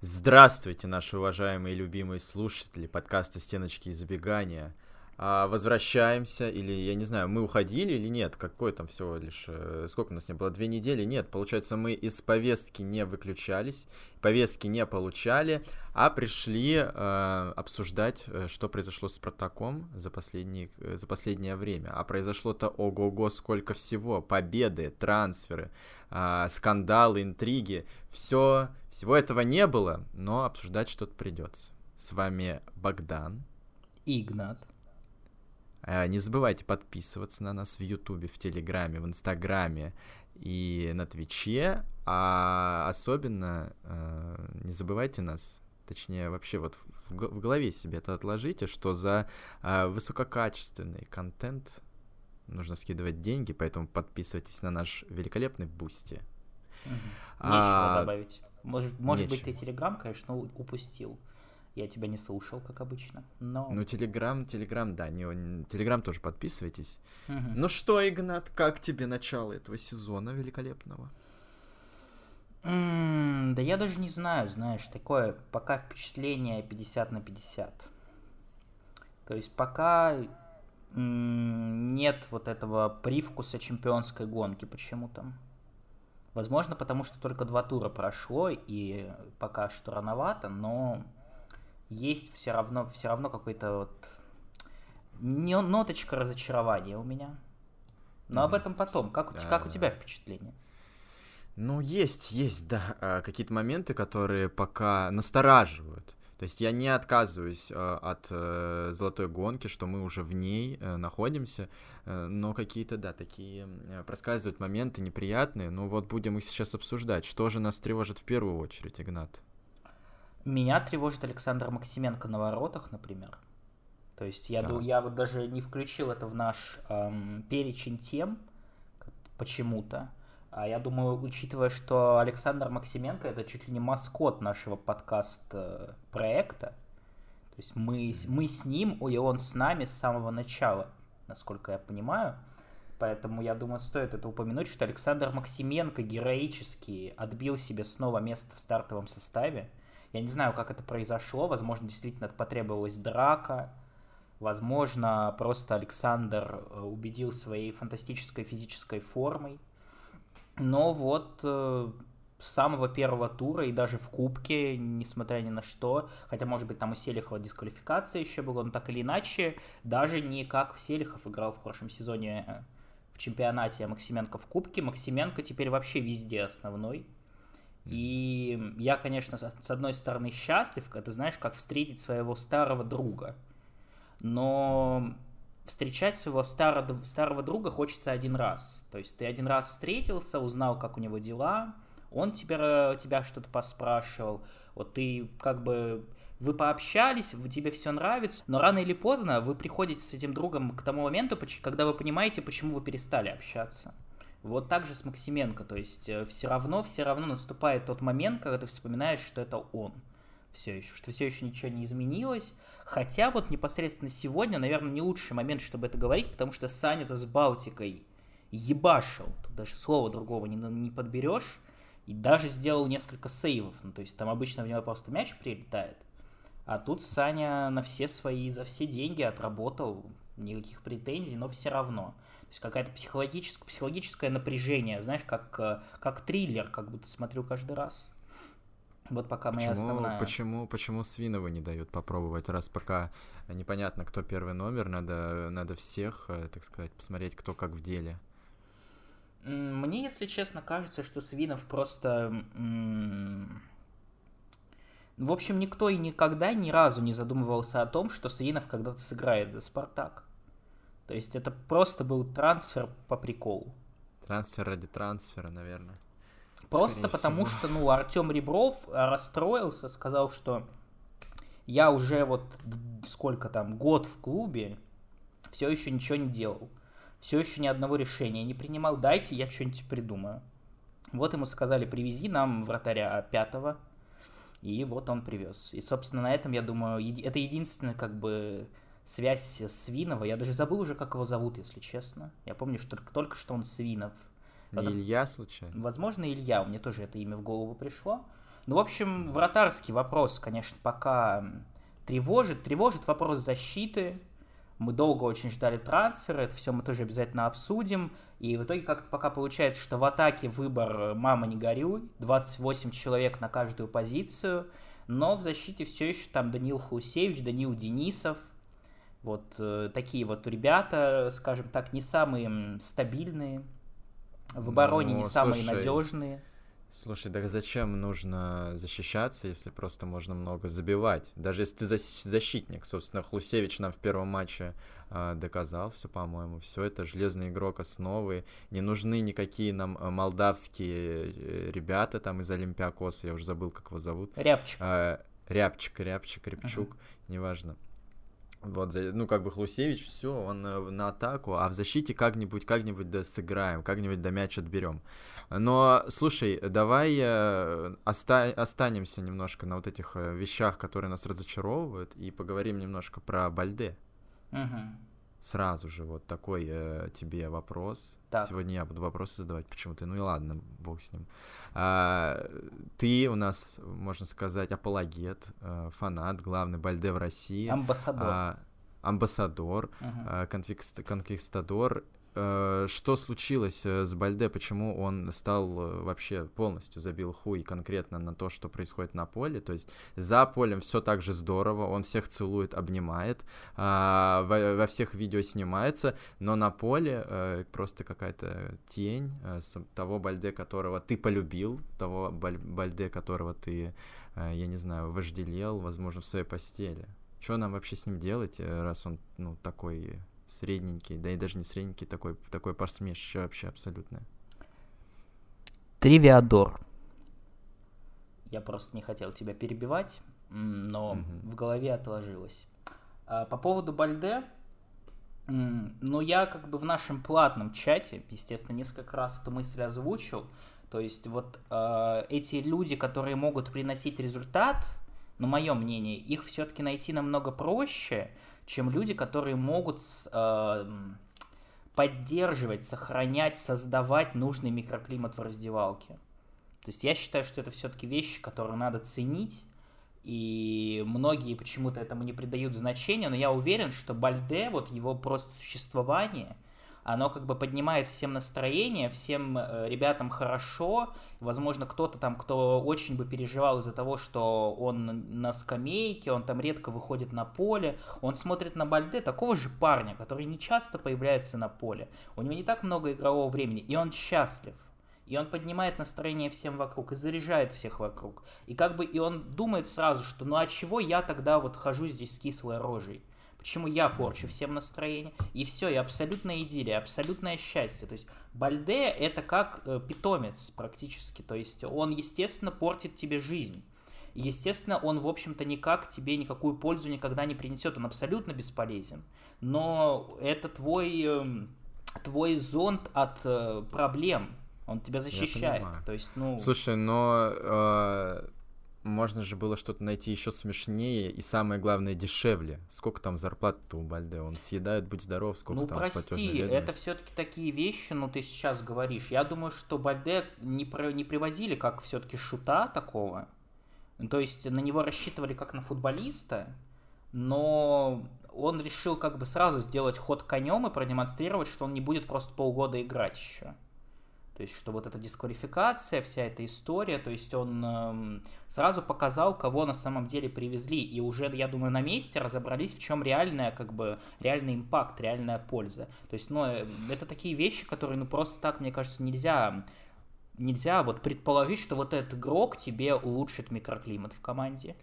Здравствуйте, наши уважаемые и любимые слушатели подкаста «Стеночки и забегания». А, возвращаемся, или, я не знаю, мы уходили или нет? Какое там всего лишь... Э, сколько у нас не было? Две недели? Нет, получается, мы из повестки не выключались, повестки не получали, а пришли э, обсуждать, э, что произошло с Спартаком за, последние, э, за последнее время. А произошло-то ого-го сколько всего. Победы, трансферы, э, скандалы, интриги. Все, всего этого не было, но обсуждать что-то придется. С вами Богдан. Игнат. Э, не забывайте подписываться на нас в Ютубе, в Телеграме, в Инстаграме и на Твиче. А особенно э, не забывайте нас, точнее, вообще вот в, голове себе это отложите, что за э, высококачественный контент нужно скидывать деньги, поэтому подписывайтесь на наш великолепный Бусти. Угу. А, Нечего добавить. Может, может быть, ты Телеграм, конечно, упустил. Я тебя не слушал, как обычно, но... Ну, Телеграм, Телеграм, да, не, Телеграм тоже подписывайтесь. Угу. Ну что, Игнат, как тебе начало этого сезона великолепного? Mm, да я даже не знаю, знаешь, такое пока впечатление 50 на 50. То есть пока нет вот этого привкуса чемпионской гонки почему-то. Возможно, потому что только два тура прошло, и пока что рановато, но есть все равно, все равно какой-то вот не ноточка разочарования у меня. Но mm-hmm. об этом потом. Как, да, как у тебя впечатление? Ну, есть, есть, да, а, какие-то моменты, которые пока настораживают. То есть я не отказываюсь э, от э, золотой гонки, что мы уже в ней э, находимся, э, но какие-то, да, такие проскальзывают моменты неприятные. Ну вот будем их сейчас обсуждать. Что же нас тревожит в первую очередь, Игнат? Меня тревожит Александр Максименко на воротах, например. То есть я, да. я вот даже не включил это в наш эм, перечень тем почему-то. А я думаю, учитывая, что Александр Максименко это чуть ли не маскот нашего подкаст-проекта, то есть мы, мы с ним, и он с нами с самого начала, насколько я понимаю. Поэтому я думаю, стоит это упомянуть, что Александр Максименко героически отбил себе снова место в стартовом составе. Я не знаю, как это произошло. Возможно, действительно потребовалась драка. Возможно, просто Александр э, убедил своей фантастической физической формой. Но вот э, с самого первого тура и даже в Кубке, несмотря ни на что, хотя, может быть, там у Селихова дисквалификация еще была, но так или иначе, даже не как Селихов играл в прошлом сезоне э, в чемпионате, а Максименко в Кубке, Максименко теперь вообще везде основной. И я, конечно, с одной стороны счастлив, это знаешь, как встретить своего старого друга. Но встречать своего старого, старого друга хочется один раз. То есть ты один раз встретился, узнал, как у него дела, он тебя, тебя что-то поспрашивал, вот ты как бы вы пообщались, тебе все нравится, но рано или поздно вы приходите с этим другом к тому моменту, когда вы понимаете, почему вы перестали общаться. Вот так же с Максименко, то есть э, все равно, все равно наступает тот момент, когда ты вспоминаешь, что это он все еще, что все еще ничего не изменилось. Хотя вот непосредственно сегодня, наверное, не лучший момент, чтобы это говорить, потому что Саня-то с Балтикой ебашил, тут даже слова другого не, не подберешь, и даже сделал несколько сейвов, ну то есть там обычно в него просто мяч прилетает, а тут Саня на все свои, за все деньги отработал, никаких претензий, но все равно. То есть какая-то психологическое, психологическое напряжение, знаешь, как, э, как триллер, как будто смотрю каждый раз. Вот пока моя почему, основная... Почему, почему Свинова не дают попробовать, раз пока непонятно, кто первый номер, надо, надо всех, э, так сказать, посмотреть, кто как в деле. Мне, если честно, кажется, что Свинов просто... В общем, никто и никогда ни разу не задумывался о том, что Свинов когда-то сыграет за Спартак. То есть это просто был трансфер по приколу. Трансфер ради трансфера, наверное. Просто Скорее потому всего. что, ну, Артем Ребров расстроился, сказал, что я уже вот сколько там, год в клубе, все еще ничего не делал. Все еще ни одного решения не принимал. Дайте, я что-нибудь придумаю. Вот ему сказали, привези нам вратаря пятого. И вот он привез. И, собственно, на этом, я думаю, это единственное, как бы, связь Свинова. Я даже забыл уже, как его зовут, если честно. Я помню, что только, что он Свинов. Не это... Илья, случайно? Возможно, Илья. Мне тоже это имя в голову пришло. Ну, в общем, вратарский вопрос, конечно, пока тревожит. Тревожит вопрос защиты. Мы долго очень ждали трансфера, это все мы тоже обязательно обсудим. И в итоге как-то пока получается, что в атаке выбор «мама, не горюй», 28 человек на каждую позицию, но в защите все еще там Даниил Хусевич, Даниил Денисов, вот э, такие вот ребята, скажем так, не самые стабильные, в обороне ну, не самые слушай, надежные. Слушай, так зачем нужно защищаться, если просто можно много забивать? Даже если ты защитник, собственно, Хлусевич нам в первом матче э, доказал все, по-моему, все это железный игрок основы, не нужны никакие нам э, молдавские э, ребята там из Олимпиакоса, я уже забыл, как его зовут. Рябчик. Э, Рябчик, Рябчик, Рябчук, uh-huh. неважно. Вот, ну, как бы Хлусевич, все, он э, на атаку, а в защите как-нибудь, как-нибудь да сыграем, как-нибудь до мяч отберем. Но, слушай, давай э, оста- останемся немножко на вот этих э, вещах, которые нас разочаровывают, и поговорим немножко про Бальде. Угу. Сразу же вот такой э, тебе вопрос. Так. Сегодня я буду вопросы задавать почему-то. Ну и ладно, бог с ним. А, ты у нас, можно сказать, апологет, э, фанат, главный Бальде в России. Амбассадор. А, амбассадор, uh-huh. конквист, конквистадор Э, что случилось э, с Бальде, почему он стал э, вообще полностью забил хуй конкретно на то, что происходит на поле, то есть за полем все так же здорово, он всех целует, обнимает, а, во всех видео снимается, но на поле просто какая-то тень того Бальде, которого ты полюбил, того Бальде, которого ты, я не знаю, вожделел, возможно, в своей постели. Что нам вообще с ним делать, раз он, ну, такой средненький, да и даже не средненький, такой, такой посмешище вообще абсолютно. Тривиадор. Я просто не хотел тебя перебивать, но угу. в голове отложилось. А, по поводу Бальде, ну, я как бы в нашем платном чате, естественно, несколько раз эту мысль озвучил. То есть вот э, эти люди, которые могут приносить результат, на мое мнение, их все-таки найти намного проще, чем люди, которые могут э, поддерживать, сохранять, создавать нужный микроклимат в раздевалке. То есть я считаю, что это все-таки вещи, которые надо ценить, и многие почему-то этому не придают значения, но я уверен, что Бальде, вот его просто существование – оно как бы поднимает всем настроение, всем э, ребятам хорошо. Возможно, кто-то там, кто очень бы переживал из-за того, что он на скамейке, он там редко выходит на поле, он смотрит на Бальде, такого же парня, который не часто появляется на поле. У него не так много игрового времени, и он счастлив. И он поднимает настроение всем вокруг и заряжает всех вокруг. И как бы и он думает сразу, что ну а чего я тогда вот хожу здесь с кислой рожей? Почему я порчу всем настроение, и все, и абсолютная идиллия, абсолютное счастье. То есть Бальде это как э, питомец практически, то есть он, естественно, портит тебе жизнь. И, естественно, он, в общем-то, никак тебе никакую пользу никогда не принесет, он абсолютно бесполезен. Но это твой, э, твой зонт от э, проблем, он тебя защищает. То есть, ну... Слушай, но э, можно же было что-то найти еще смешнее и самое главное дешевле. Сколько там зарплат у Бальде? Он съедает, будь здоров, сколько ну, там прости, это все-таки такие вещи, ну ты сейчас говоришь. Я думаю, что Бальде не, про, не привозили как все-таки шута такого. То есть на него рассчитывали как на футболиста, но он решил как бы сразу сделать ход конем и продемонстрировать, что он не будет просто полгода играть еще. То есть, что вот эта дисквалификация, вся эта история, то есть он эм, сразу показал, кого на самом деле привезли, и уже, я думаю, на месте разобрались, в чем реальная, как бы, реальный импакт, реальная польза. То есть, ну, э, это такие вещи, которые, ну, просто так, мне кажется, нельзя нельзя вот предположить, что вот этот игрок тебе улучшит микроклимат в команде.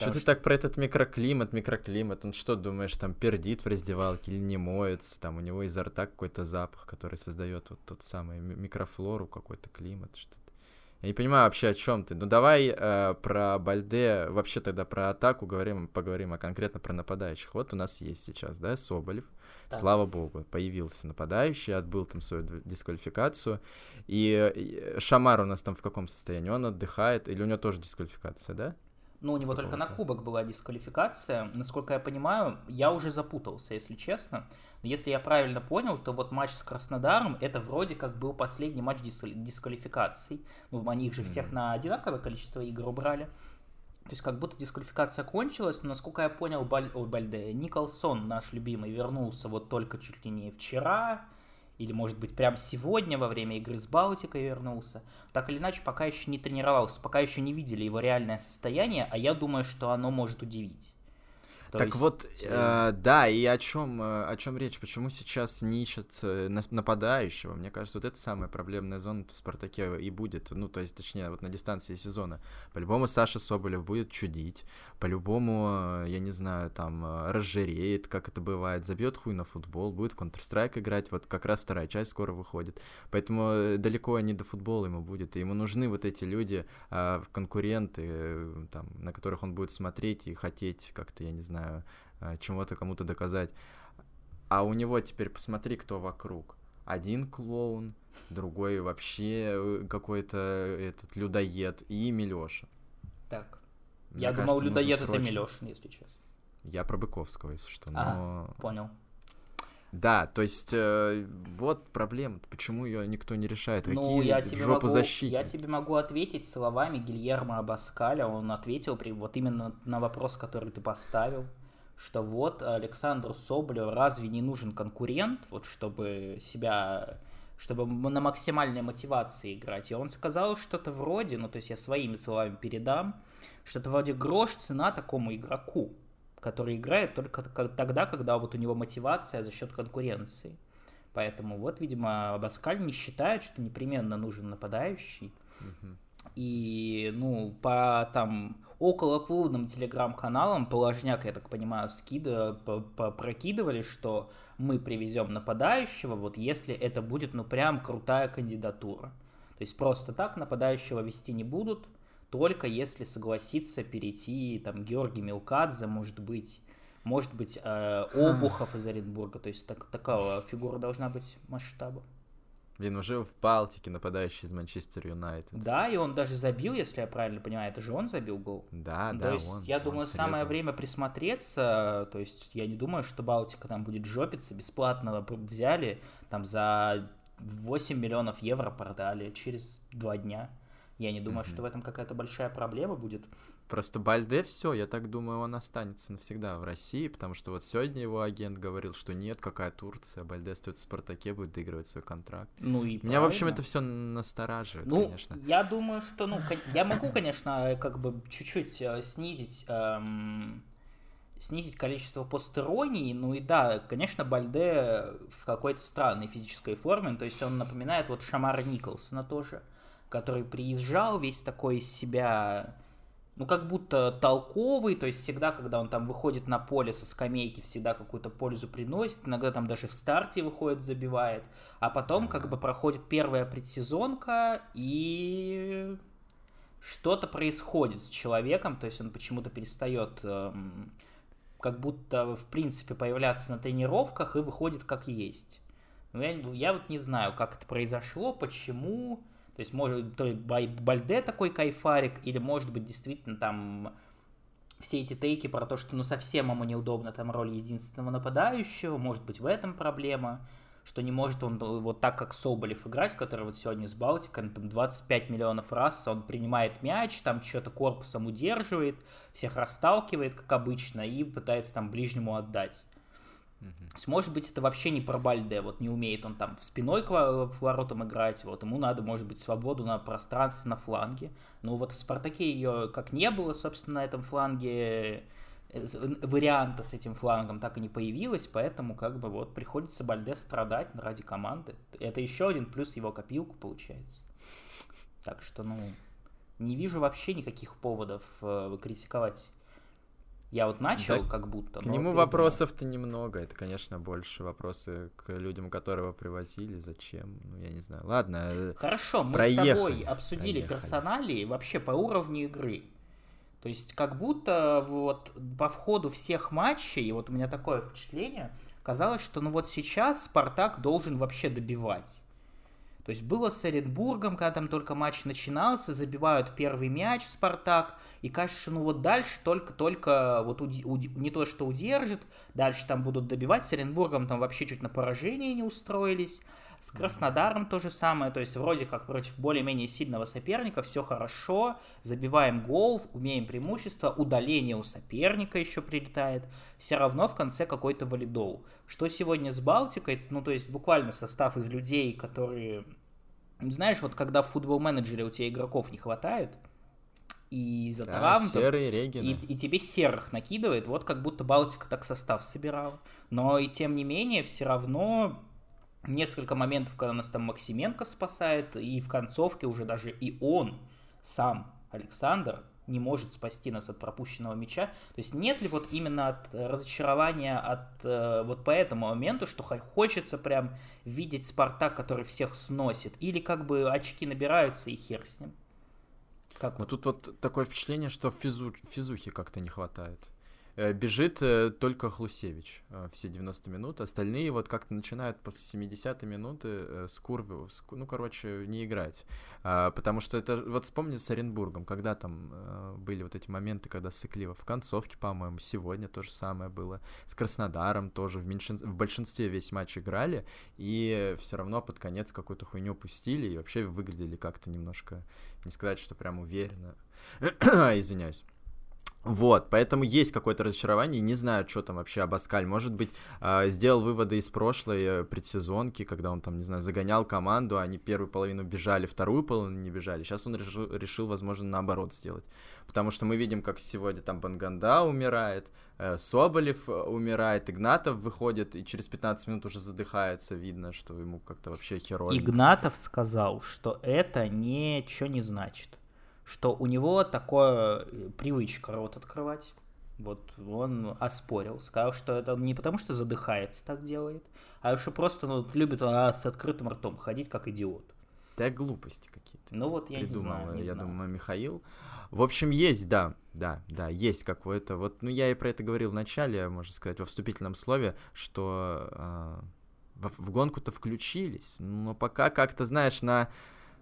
Что ты так про этот микроклимат, микроклимат? Он что, думаешь, там пердит в раздевалке или не моется? Там у него изо рта какой-то запах, который создает вот тот самый микрофлору, какой-то климат, что-то. Я не понимаю вообще, о чем ты. Ну давай э, про Бальде, вообще тогда про атаку говорим, поговорим, а конкретно про нападающих. Вот у нас есть сейчас, да, Соболев. Так. Слава богу, появился нападающий, отбыл там свою дисквалификацию. И Шамар у нас там в каком состоянии? Он отдыхает, или у него тоже дисквалификация, да? Ну, у него только на кубок была дисквалификация. Насколько я понимаю, я уже запутался, если честно. Но если я правильно понял, то вот матч с Краснодаром это вроде как был последний матч дисквалификации. Ну, они их же всех на одинаковое количество игр убрали. То есть как будто дисквалификация кончилась, но насколько я понял, Баль... Ой, Бальде, Николсон, наш любимый, вернулся вот только чуть ли не вчера, или, может быть, прямо сегодня во время игры с Балтикой вернулся. Так или иначе, пока еще не тренировался, пока еще не видели его реальное состояние, а я думаю, что оно может удивить. То так есть... вот, э, э, да, и о чем, э, о чем речь? Почему сейчас не ищут э, нападающего? Мне кажется, вот это самая проблемная зона в Спартаке и будет. Ну, то есть, точнее, вот на дистанции сезона. По-любому Саша Соболев будет чудить. По-любому, я не знаю, там, разжиреет, как это бывает, забьет хуй на футбол, будет в Counter-Strike играть. Вот как раз вторая часть скоро выходит. Поэтому далеко не до футбола ему будет. И ему нужны вот эти люди, а, конкуренты, там, на которых он будет смотреть и хотеть как-то, я не знаю, э, чему-то кому-то доказать. А у него теперь посмотри, кто вокруг. Один клоун, другой вообще э, какой-то этот людоед и Милёша. Так. Мне Я думал, людоед это Милёшин, если честно. Я про Быковского, если что. Но... А, понял. Да, то есть э, вот проблема, почему ее никто не решает. Ну, Какие я тебе жопу могу, Я тебе могу ответить словами Гильермо Абаскаля. Он ответил при, вот именно на вопрос, который ты поставил, что вот Александру Соболю разве не нужен конкурент, вот чтобы себя чтобы на максимальной мотивации играть. И он сказал что-то вроде, ну то есть я своими словами передам, что-то вроде грош цена такому игроку который играет только тогда, когда вот у него мотивация за счет конкуренции. Поэтому вот, видимо, Баскаль не считает, что непременно нужен нападающий. И, ну, по там около клубным телеграм-каналам Положняк, я так понимаю, скида, прокидывали, что мы привезем нападающего, вот если это будет, ну, прям крутая кандидатура. То есть просто так нападающего вести не будут, только если согласится перейти там Георгий Милкадзе, может быть, может быть э, Обухов из Оренбурга, то есть так, такая фигура должна быть масштаба. Блин, уже в Балтике нападающий из Манчестер Юнайтед. Да, и он даже забил, если я правильно понимаю, это же он забил гол. Да, то да, есть, он, я он думаю, срезал. самое время присмотреться, то есть я не думаю, что Балтика там будет жопиться, бесплатно взяли, там за 8 миллионов евро продали через два дня. Я не думаю, mm-hmm. что в этом какая-то большая проблема будет. Просто Бальде все, я так думаю, он останется навсегда в России, потому что вот сегодня его агент говорил, что нет, какая Турция, Бальде стоит в Спартаке, будет доигрывать свой контракт. Ну и Меня, правильно. в общем, это все настораживает, ну, конечно. Я думаю, что, ну, я могу, конечно, как бы чуть-чуть э, снизить эм, снизить количество постероний. Ну и да, конечно, Бальде в какой-то странной физической форме. То есть он напоминает вот Шамара Николсона тоже который приезжал весь такой из себя, ну, как будто толковый, то есть всегда, когда он там выходит на поле со скамейки, всегда какую-то пользу приносит, иногда там даже в старте выходит, забивает, а потом как бы проходит первая предсезонка, и что-то происходит с человеком, то есть он почему-то перестает эм, как будто, в принципе, появляться на тренировках и выходит как есть. Ну, я, я вот не знаю, как это произошло, почему, то есть, может, то ли Бальде такой кайфарик, или, может быть, действительно там все эти тейки про то, что ну совсем ему неудобно там роль единственного нападающего, может быть, в этом проблема, что не может он вот так, как Соболев играть, который вот сегодня с Балтикой, там 25 миллионов раз, он принимает мяч, там что-то корпусом удерживает, всех расталкивает, как обычно, и пытается там ближнему отдать. То есть, может быть, это вообще не про Бальде, вот не умеет он там в спиной к воротам играть, вот ему надо, может быть, свободу на пространстве, на фланге. Но вот в Спартаке ее как не было, собственно, на этом фланге, э, варианта с этим флангом так и не появилось, поэтому как бы вот приходится Бальде страдать ради команды. Это еще один плюс его копилку получается. Так что, ну, не вижу вообще никаких поводов э, критиковать я вот начал, да, как будто. К нему вопросов-то немного. Это, конечно, больше вопросы к людям, которого привозили, зачем. Ну, я не знаю. Ладно. Э, Хорошо, мы проехали, с тобой обсудили проехали. персонали вообще по уровню игры. То есть, как будто вот по входу всех матчей, вот у меня такое впечатление, казалось, что ну вот сейчас Спартак должен вообще добивать. То есть было с Оренбургом, когда там только матч начинался, забивают первый мяч Спартак, и кажется, ну вот дальше только-только вот уди, уди, не то, что удержит, дальше там будут добивать, с Оренбургом там вообще чуть на поражение не устроились, с Краснодаром то же самое, то есть вроде как против более-менее сильного соперника все хорошо, забиваем гол, умеем преимущество, удаление у соперника еще прилетает, все равно в конце какой-то валидол. Что сегодня с Балтикой, ну то есть буквально состав из людей, которые, знаешь, вот когда в футбол-менеджере у тебя игроков не хватает, и из-за да, травм. Серые Регины. И, и тебе серых накидывает, вот как будто Балтика так состав собирал. Но и тем не менее, все равно несколько моментов, когда нас там Максименко спасает, и в концовке уже даже и он сам, Александр, не может спасти нас от пропущенного мяча. То есть нет ли вот именно от разочарования от э, вот по этому моменту, что хочется прям видеть Спартак, который всех сносит, или как бы очки набираются и хер с ним? Как ну вот? тут вот такое впечатление, что физу, физухи как-то не хватает. Э, бежит э, только Хлусевич э, все 90 минут. Остальные вот как-то начинают после 70 минуты с курвы, ну, короче, не играть. А, потому что это, вот вспомни с Оренбургом, когда там были вот эти моменты, когда Сыклива в концовке, по-моему, сегодня то же самое было. С Краснодаром тоже в, меньшин... в большинстве весь матч играли, и все равно под конец какую-то хуйню пустили, и вообще выглядели как-то немножко, не сказать, что прям уверенно. Извиняюсь. Вот, поэтому есть какое-то разочарование, не знаю, что там вообще Абаскаль, может быть, э, сделал выводы из прошлой э, предсезонки, когда он там, не знаю, загонял команду, они первую половину бежали, вторую половину не бежали, сейчас он решил, решил возможно, наоборот сделать, потому что мы видим, как сегодня там Банганда умирает, э, Соболев э, умирает, Игнатов выходит и через 15 минут уже задыхается, видно, что ему как-то вообще херово. Игнатов сказал, что это ничего не значит что у него такое э, привычка рот открывать. Вот он оспорил, сказал, что это не потому, что задыхается, так делает, а что просто ну, любит а, с открытым ртом ходить, как идиот. Да глупости какие-то. Ну вот я придумал, не знаю. Не я знаю. думаю, Михаил. В общем, есть, да, да, да, есть какое-то. Вот, ну я и про это говорил в начале, можно сказать, во вступительном слове, что э, в, в гонку-то включились, но пока как-то, знаешь, на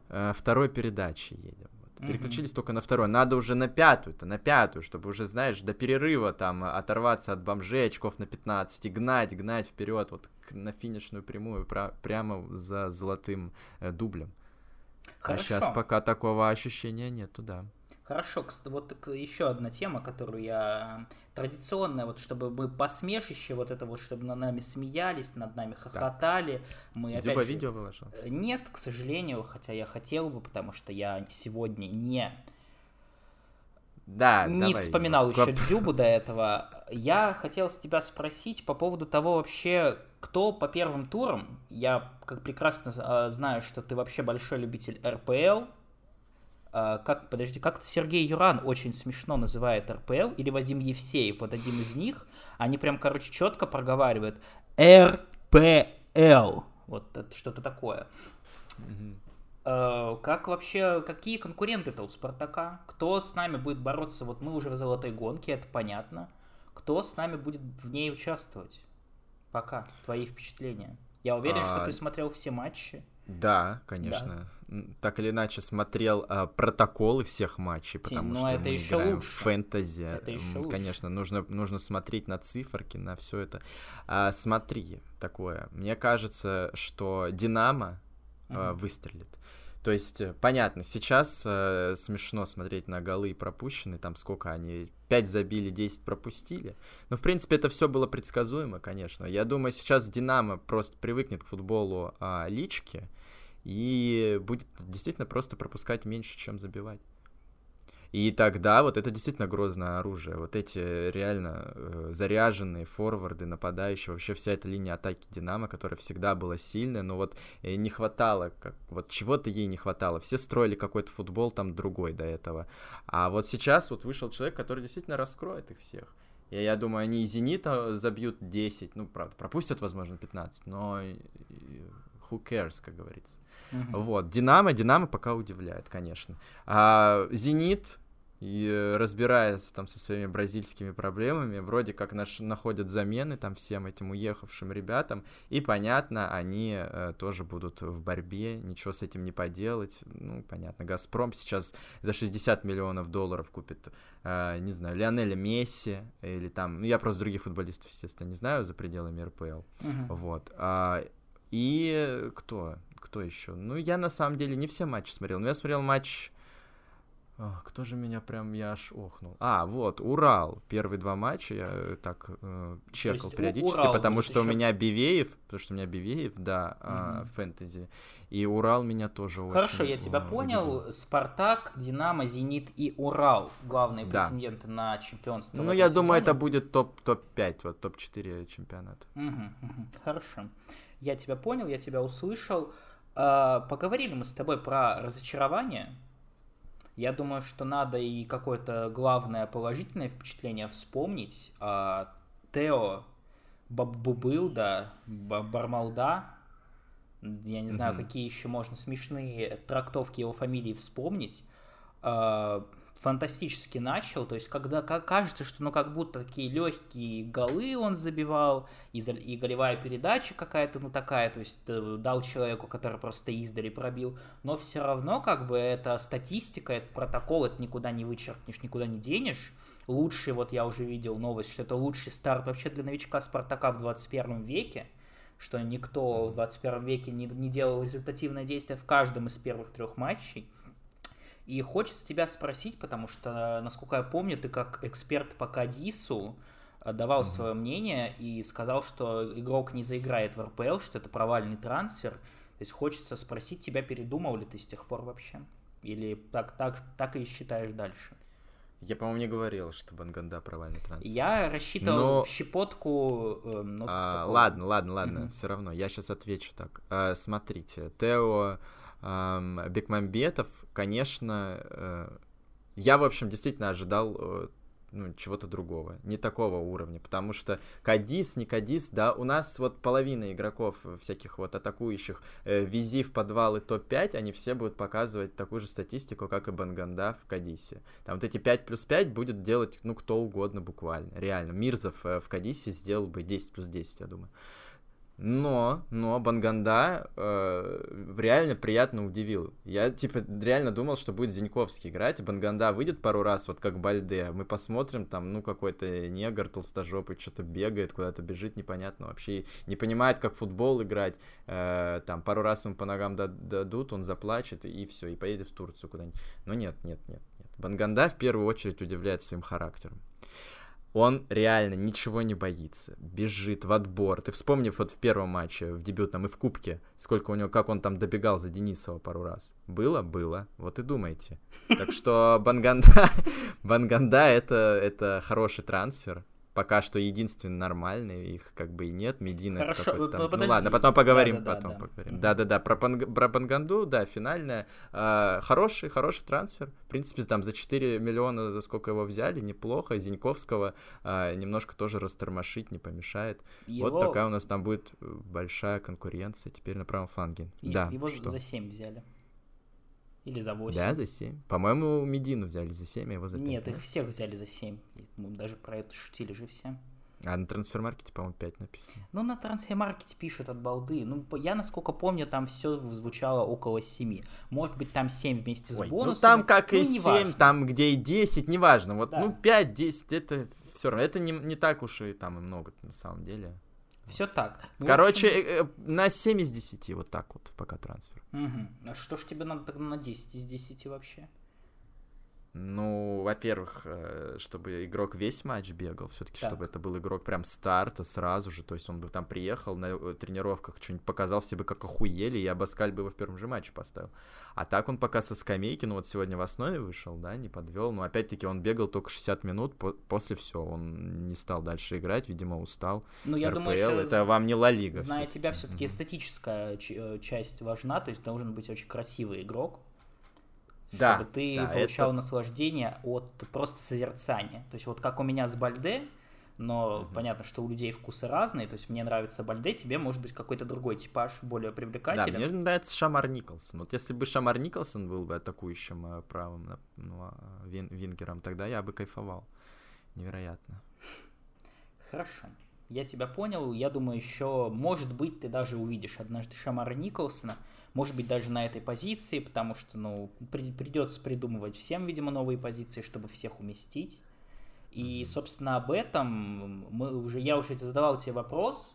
э, второй передаче едем. Переключились mm-hmm. только на второй. Надо уже на пятую-то, на пятую, чтобы уже, знаешь, до перерыва там оторваться от бомжей, очков на 15, и гнать, гнать вперед, вот на финишную прямую, пра- прямо за золотым э, дублем. А Хорошо. А сейчас пока такого ощущения нету, да. Хорошо, вот еще одна тема, которую я традиционная, вот чтобы мы посмешище вот это вот, чтобы над нами смеялись, над нами хохотали. Да. Мы опять Дюба же... видео выложил? Э, нет, к сожалению, хотя я хотел бы, потому что я сегодня не да, не давай. вспоминал еще Дзюбу до этого. Я хотел с тебя спросить по поводу того вообще, кто по первым турам, я как прекрасно э, знаю, что ты вообще большой любитель РПЛ, как, подожди, как-то Сергей Юран очень смешно называет РПЛ, или Вадим Евсеев, вот один из них, они прям, короче, четко проговаривают РПЛ, вот это что-то такое. Mm-hmm. Как вообще, какие конкуренты-то у Спартака? Кто с нами будет бороться? Вот мы уже в золотой гонке, это понятно. Кто с нами будет в ней участвовать? Пока, твои впечатления. Я уверен, а... что ты смотрел все матчи. Да, конечно. Да. Так или иначе смотрел а, протоколы всех матчей, потому ну, что это мы еще играем лучше. в фэнтези. Это еще лучше. Конечно, нужно, нужно смотреть на циферки, на все это. А, смотри, такое. Мне кажется, что Динамо а, выстрелит. То есть, э, понятно, сейчас э, смешно смотреть на голы пропущенные, там сколько они, 5 забили, 10 пропустили. Но, в принципе, это все было предсказуемо, конечно. Я думаю, сейчас Динамо просто привыкнет к футболу э, лички, и будет действительно просто пропускать меньше, чем забивать. И тогда вот это действительно грозное оружие. Вот эти реально э, заряженные форварды, нападающие, вообще вся эта линия атаки Динамо, которая всегда была сильная, но вот э, не хватало, как, вот чего-то ей не хватало. Все строили какой-то футбол там другой до этого. А вот сейчас вот вышел человек, который действительно раскроет их всех. И я думаю, они и Зенита забьют 10, ну, правда, пропустят, возможно, 15, но who cares, как говорится. Uh-huh. Вот, Динамо, Динамо пока удивляет, конечно. А, Зенит, и э, разбирается там со своими бразильскими проблемами, вроде как наш, находят замены там всем этим уехавшим ребятам, и понятно, они э, тоже будут в борьбе, ничего с этим не поделать, ну, понятно, Газпром сейчас за 60 миллионов долларов купит, э, не знаю, Лионеля Месси, или там, ну, я просто других футболистов, естественно, не знаю за пределами РПЛ, uh-huh. вот, а, и кто, кто еще? Ну, я на самом деле не все матчи смотрел, но я смотрел матч кто же меня прям, я аж охнул. А, вот, Урал. Первые два матча я так э, чекал периодически, Урал потому что еще... у меня Бивеев, потому что у меня Бивеев, да, угу. э, фэнтези. И Урал меня тоже Хорошо, очень... Хорошо, я тебя э, понял. Удивил. Спартак, Динамо, Зенит и Урал. Главные да. претенденты на чемпионство. Ну, я думаю, это будет топ-5, топ вот топ-4 чемпионата. Угу, угу. Хорошо. Я тебя понял, я тебя услышал. Э, поговорили мы с тобой про разочарование я думаю, что надо и какое-то главное положительное впечатление вспомнить. А, Тео Бабубылда, Бармалда, я не знаю, mm-hmm. какие еще можно смешные трактовки его фамилии вспомнить. Фантастически начал, то есть когда кажется, что ну как будто такие легкие голы он забивал, и, и голевая передача какая-то ну такая, то есть э, дал человеку, который просто издали пробил, но все равно как бы это статистика, это протокол, это никуда не вычеркнешь, никуда не денешь. Лучший, вот я уже видел новость, что это лучший старт вообще для новичка Спартака в 21 веке, что никто в 21 веке не, не делал результативное действие в каждом из первых трех матчей. И хочется тебя спросить, потому что, насколько я помню, ты как эксперт по Кадису э, давал mm-hmm. свое мнение и сказал, что игрок не заиграет в РПЛ, что это провальный трансфер. То есть хочется спросить тебя, передумал ли ты с тех пор вообще? Или так, так, так и считаешь дальше? Я, по-моему, не говорил, что Банганда провальный трансфер. Я рассчитывал но... в щепотку... Э, ну, а, ладно, ладно, ладно, mm-hmm. все равно. Я сейчас отвечу так. А, смотрите, Тео эм, Бекмамбетов, конечно, э, я, в общем, действительно ожидал э, ну, чего-то другого, не такого уровня, потому что Кадис, не Кадис, да, у нас вот половина игроков всяких вот атакующих э, вези в подвалы топ-5, они все будут показывать такую же статистику, как и Банганда в Кадисе. Там вот эти 5 плюс 5 будет делать, ну, кто угодно буквально, реально. Мирзов э, в Кадисе сделал бы 10 плюс 10, я думаю. Но, но Банганда э, реально приятно удивил. Я, типа, реально думал, что будет Зиньковский играть, Банганда выйдет пару раз, вот как Бальде. Мы посмотрим, там, ну, какой-то негр толстожопый что-то бегает, куда-то бежит, непонятно вообще. Не понимает, как футбол играть. Э, там, пару раз ему по ногам дадут, он заплачет, и все, и поедет в Турцию куда-нибудь. Но нет, нет, нет, нет. Банганда в первую очередь удивляет своим характером он реально ничего не боится, бежит в отбор. Ты вспомнив вот в первом матче, в дебютном и в кубке, сколько у него, как он там добегал за Денисова пару раз. Было? Было. Вот и думайте. Так что Банганда, Банганда это, это хороший трансфер пока что единственный нормальный, их как бы и нет. Медина Хорошо, какой-то там. Ну ладно, потом поговорим, да, да, потом да, поговорим. Да-да-да, про, про Банганду, да, финальная. Э, хороший, хороший трансфер. В принципе, там за 4 миллиона, за сколько его взяли, неплохо. Зиньковского э, немножко тоже растормошить не помешает. Его... Вот такая у нас там будет большая конкуренция теперь на правом фланге. И, да, его что? за 7 взяли. Или за 8. Да, за 7. По-моему, Медину взяли за 7, а его за 5. Нет, их всех взяли за 7. Мы даже про это шутили же все. А на трансфермаркете, по-моему, 5 написано. Ну, на трансфермаркете пишут от балды. Ну, я, насколько помню, там все звучало около 7. Может быть, там 7 вместе с Ой, бонусами. Ну, там как ну, и 7, важно. там где и 10, неважно. Вот, да. ну, 5, 10, это все равно. Это не, не так уж и там и много, на самом деле. Все так. Короче, общем... Э, э, на 7 из 10, вот так вот, пока трансфер. Угу. А что ж тебе надо тогда на 10 из 10 вообще? Ну, во-первых, э, чтобы игрок весь матч бегал, все-таки, чтобы это был игрок прям старта сразу же, то есть он бы там приехал на э, тренировках, что-нибудь показал себе, как охуели, и Абаскаль бы его в первом же матче поставил. А так он пока со скамейки, ну вот сегодня в основе вышел, да, не подвел, но опять-таки он бегал только 60 минут, по- после все, он не стал дальше играть, видимо, устал. Ну, я РПЛ, думаю, это вам не Ла Лига. Зная все-таки. тебя, все-таки mm-hmm. эстетическая э, часть важна, то есть должен быть очень красивый игрок, да, чтобы ты да, получал это... наслаждение от просто созерцания. То есть вот как у меня с Бальде, но угу. понятно, что у людей вкусы разные, то есть мне нравится Бальде, тебе может быть какой-то другой типаж более привлекательный. Да, мне нравится Шамар Николсон. Вот если бы Шамар Николсон был бы атакующим э, правым ну, а, вин вингером, тогда я бы кайфовал. Невероятно. Хорошо. Я тебя понял. Я думаю, еще, может быть, ты даже увидишь однажды Шамара Николсона. Может быть, даже на этой позиции, потому что, ну, при, придется придумывать всем, видимо, новые позиции, чтобы всех уместить. И, собственно, об этом мы уже, я уже задавал тебе вопрос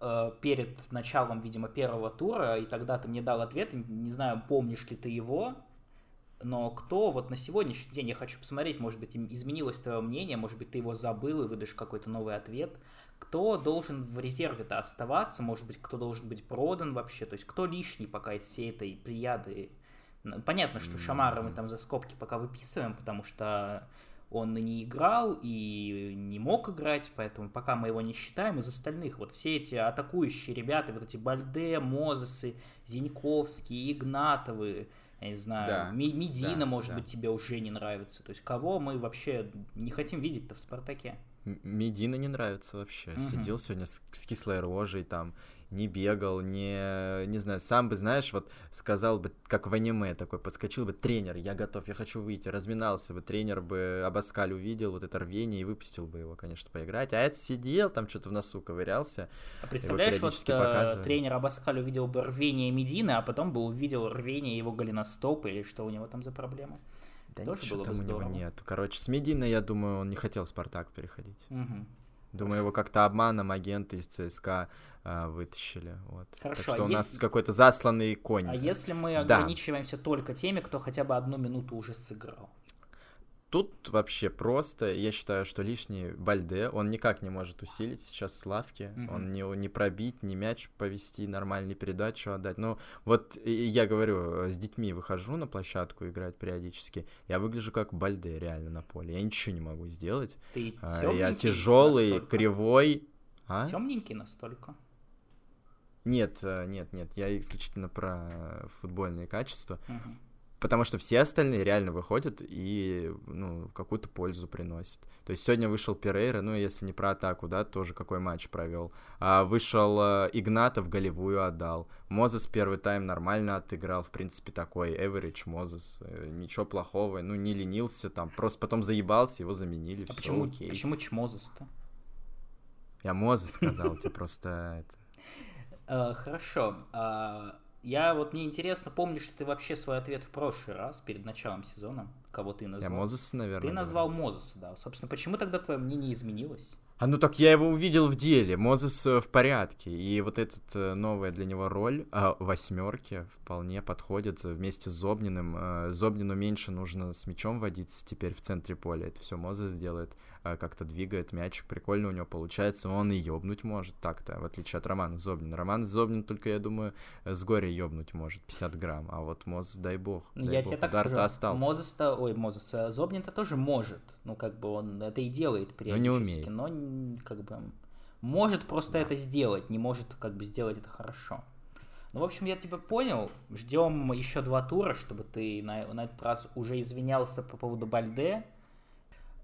э, перед началом, видимо, первого тура, и тогда ты мне дал ответ, не знаю, помнишь ли ты его, но кто вот на сегодняшний день, я хочу посмотреть, может быть, изменилось твое мнение, может быть, ты его забыл и выдашь какой-то новый ответ, кто должен в резерве-то оставаться, может быть, кто должен быть продан вообще, то есть кто лишний пока из всей этой прияды. Понятно, что Шамара мы там за скобки пока выписываем, потому что он и не играл, и не мог играть, поэтому пока мы его не считаем, из остальных, вот все эти атакующие ребята, вот эти Бальде, Мозесы, Зиньковские, Игнатовы, я не знаю, да, Медина, да, может да. быть, тебе уже не нравится. То есть кого мы вообще не хотим видеть-то в Спартаке? Медина не нравится вообще. Угу. Сидел сегодня с, с кислой рожей, там, не бегал, не, не знаю, сам бы, знаешь, вот сказал бы, как в аниме такой, подскочил бы, тренер, я готов, я хочу выйти, разминался бы, тренер бы Абаскаль увидел вот это рвение и выпустил бы его, конечно, поиграть, а это сидел, там что-то в носу ковырялся. А представляешь, вот э, тренер Абаскаль увидел бы рвение Медины, а потом бы увидел рвение его голеностопа или что у него там за проблема? Да Тоже ничего было там бы здорово. у него нет. Короче, с Мединой, я думаю, он не хотел в Спартак переходить. Угу. Думаю, его как-то обманом агенты из ЦСКА а, вытащили. Вот. Хорошо. Так что а у нас какой-то засланный конь. А если мы ограничиваемся да. только теми, кто хотя бы одну минуту уже сыграл? Тут вообще просто, я считаю, что лишний Бальде, он никак не может усилить сейчас Славки, mm-hmm. он не, не пробить, не мяч повести, нормальную передачу отдать. Ну, вот я говорю, с детьми выхожу на площадку играть периодически, я выгляжу как Бальде реально на поле, я ничего не могу сделать. Ты а, Я тяжелый, настолько? кривой. А? Темненький настолько? Нет, э, нет, нет, я исключительно про футбольные качества. Uh-huh. Потому что все остальные реально выходят и, ну, какую-то пользу приносят. То есть сегодня вышел Перейра, ну, если не про атаку, да, тоже какой матч провел. А вышел э, Игнатов, голевую отдал. Мозес первый тайм нормально отыграл, в принципе, такой average Мозес. Э, ничего плохого, ну, не ленился там. Просто потом заебался, его заменили, а все почему, окей. почему Чмозес-то? Я Мозес сказал, тебе просто это... Э, хорошо. А, я вот мне интересно, помнишь ли ты вообще свой ответ в прошлый раз, перед началом сезона, кого ты назвал? Я Мозес, наверное. Ты назвал Мозеса, да. Собственно, почему тогда твое мнение изменилось? А ну так я его увидел в деле. Мозес э, в порядке. И вот эта э, новая для него роль э, восьмерки вполне подходит вместе с Зобниным. Э, Зобнину меньше нужно с мячом водиться теперь в центре поля. Это все Мозес делает. Э, как-то двигает мячик. Прикольно у него получается. Он и ёбнуть может так-то, в отличие от Романа Зобнина. Роман Зобнин только, я думаю, с горя ёбнуть может 50 грамм. А вот Мозес, дай бог. Дай я бог. тебе так скажу. остался. Мозес-то, ой, Мозес, э, Зобнин-то тоже может. Ну, как бы он это и делает периодически. Но не умеет. Но как бы может просто да. это сделать, не может как бы сделать это хорошо. Ну, в общем, я тебя понял. Ждем еще два тура, чтобы ты на, на этот раз уже извинялся по поводу Бальде.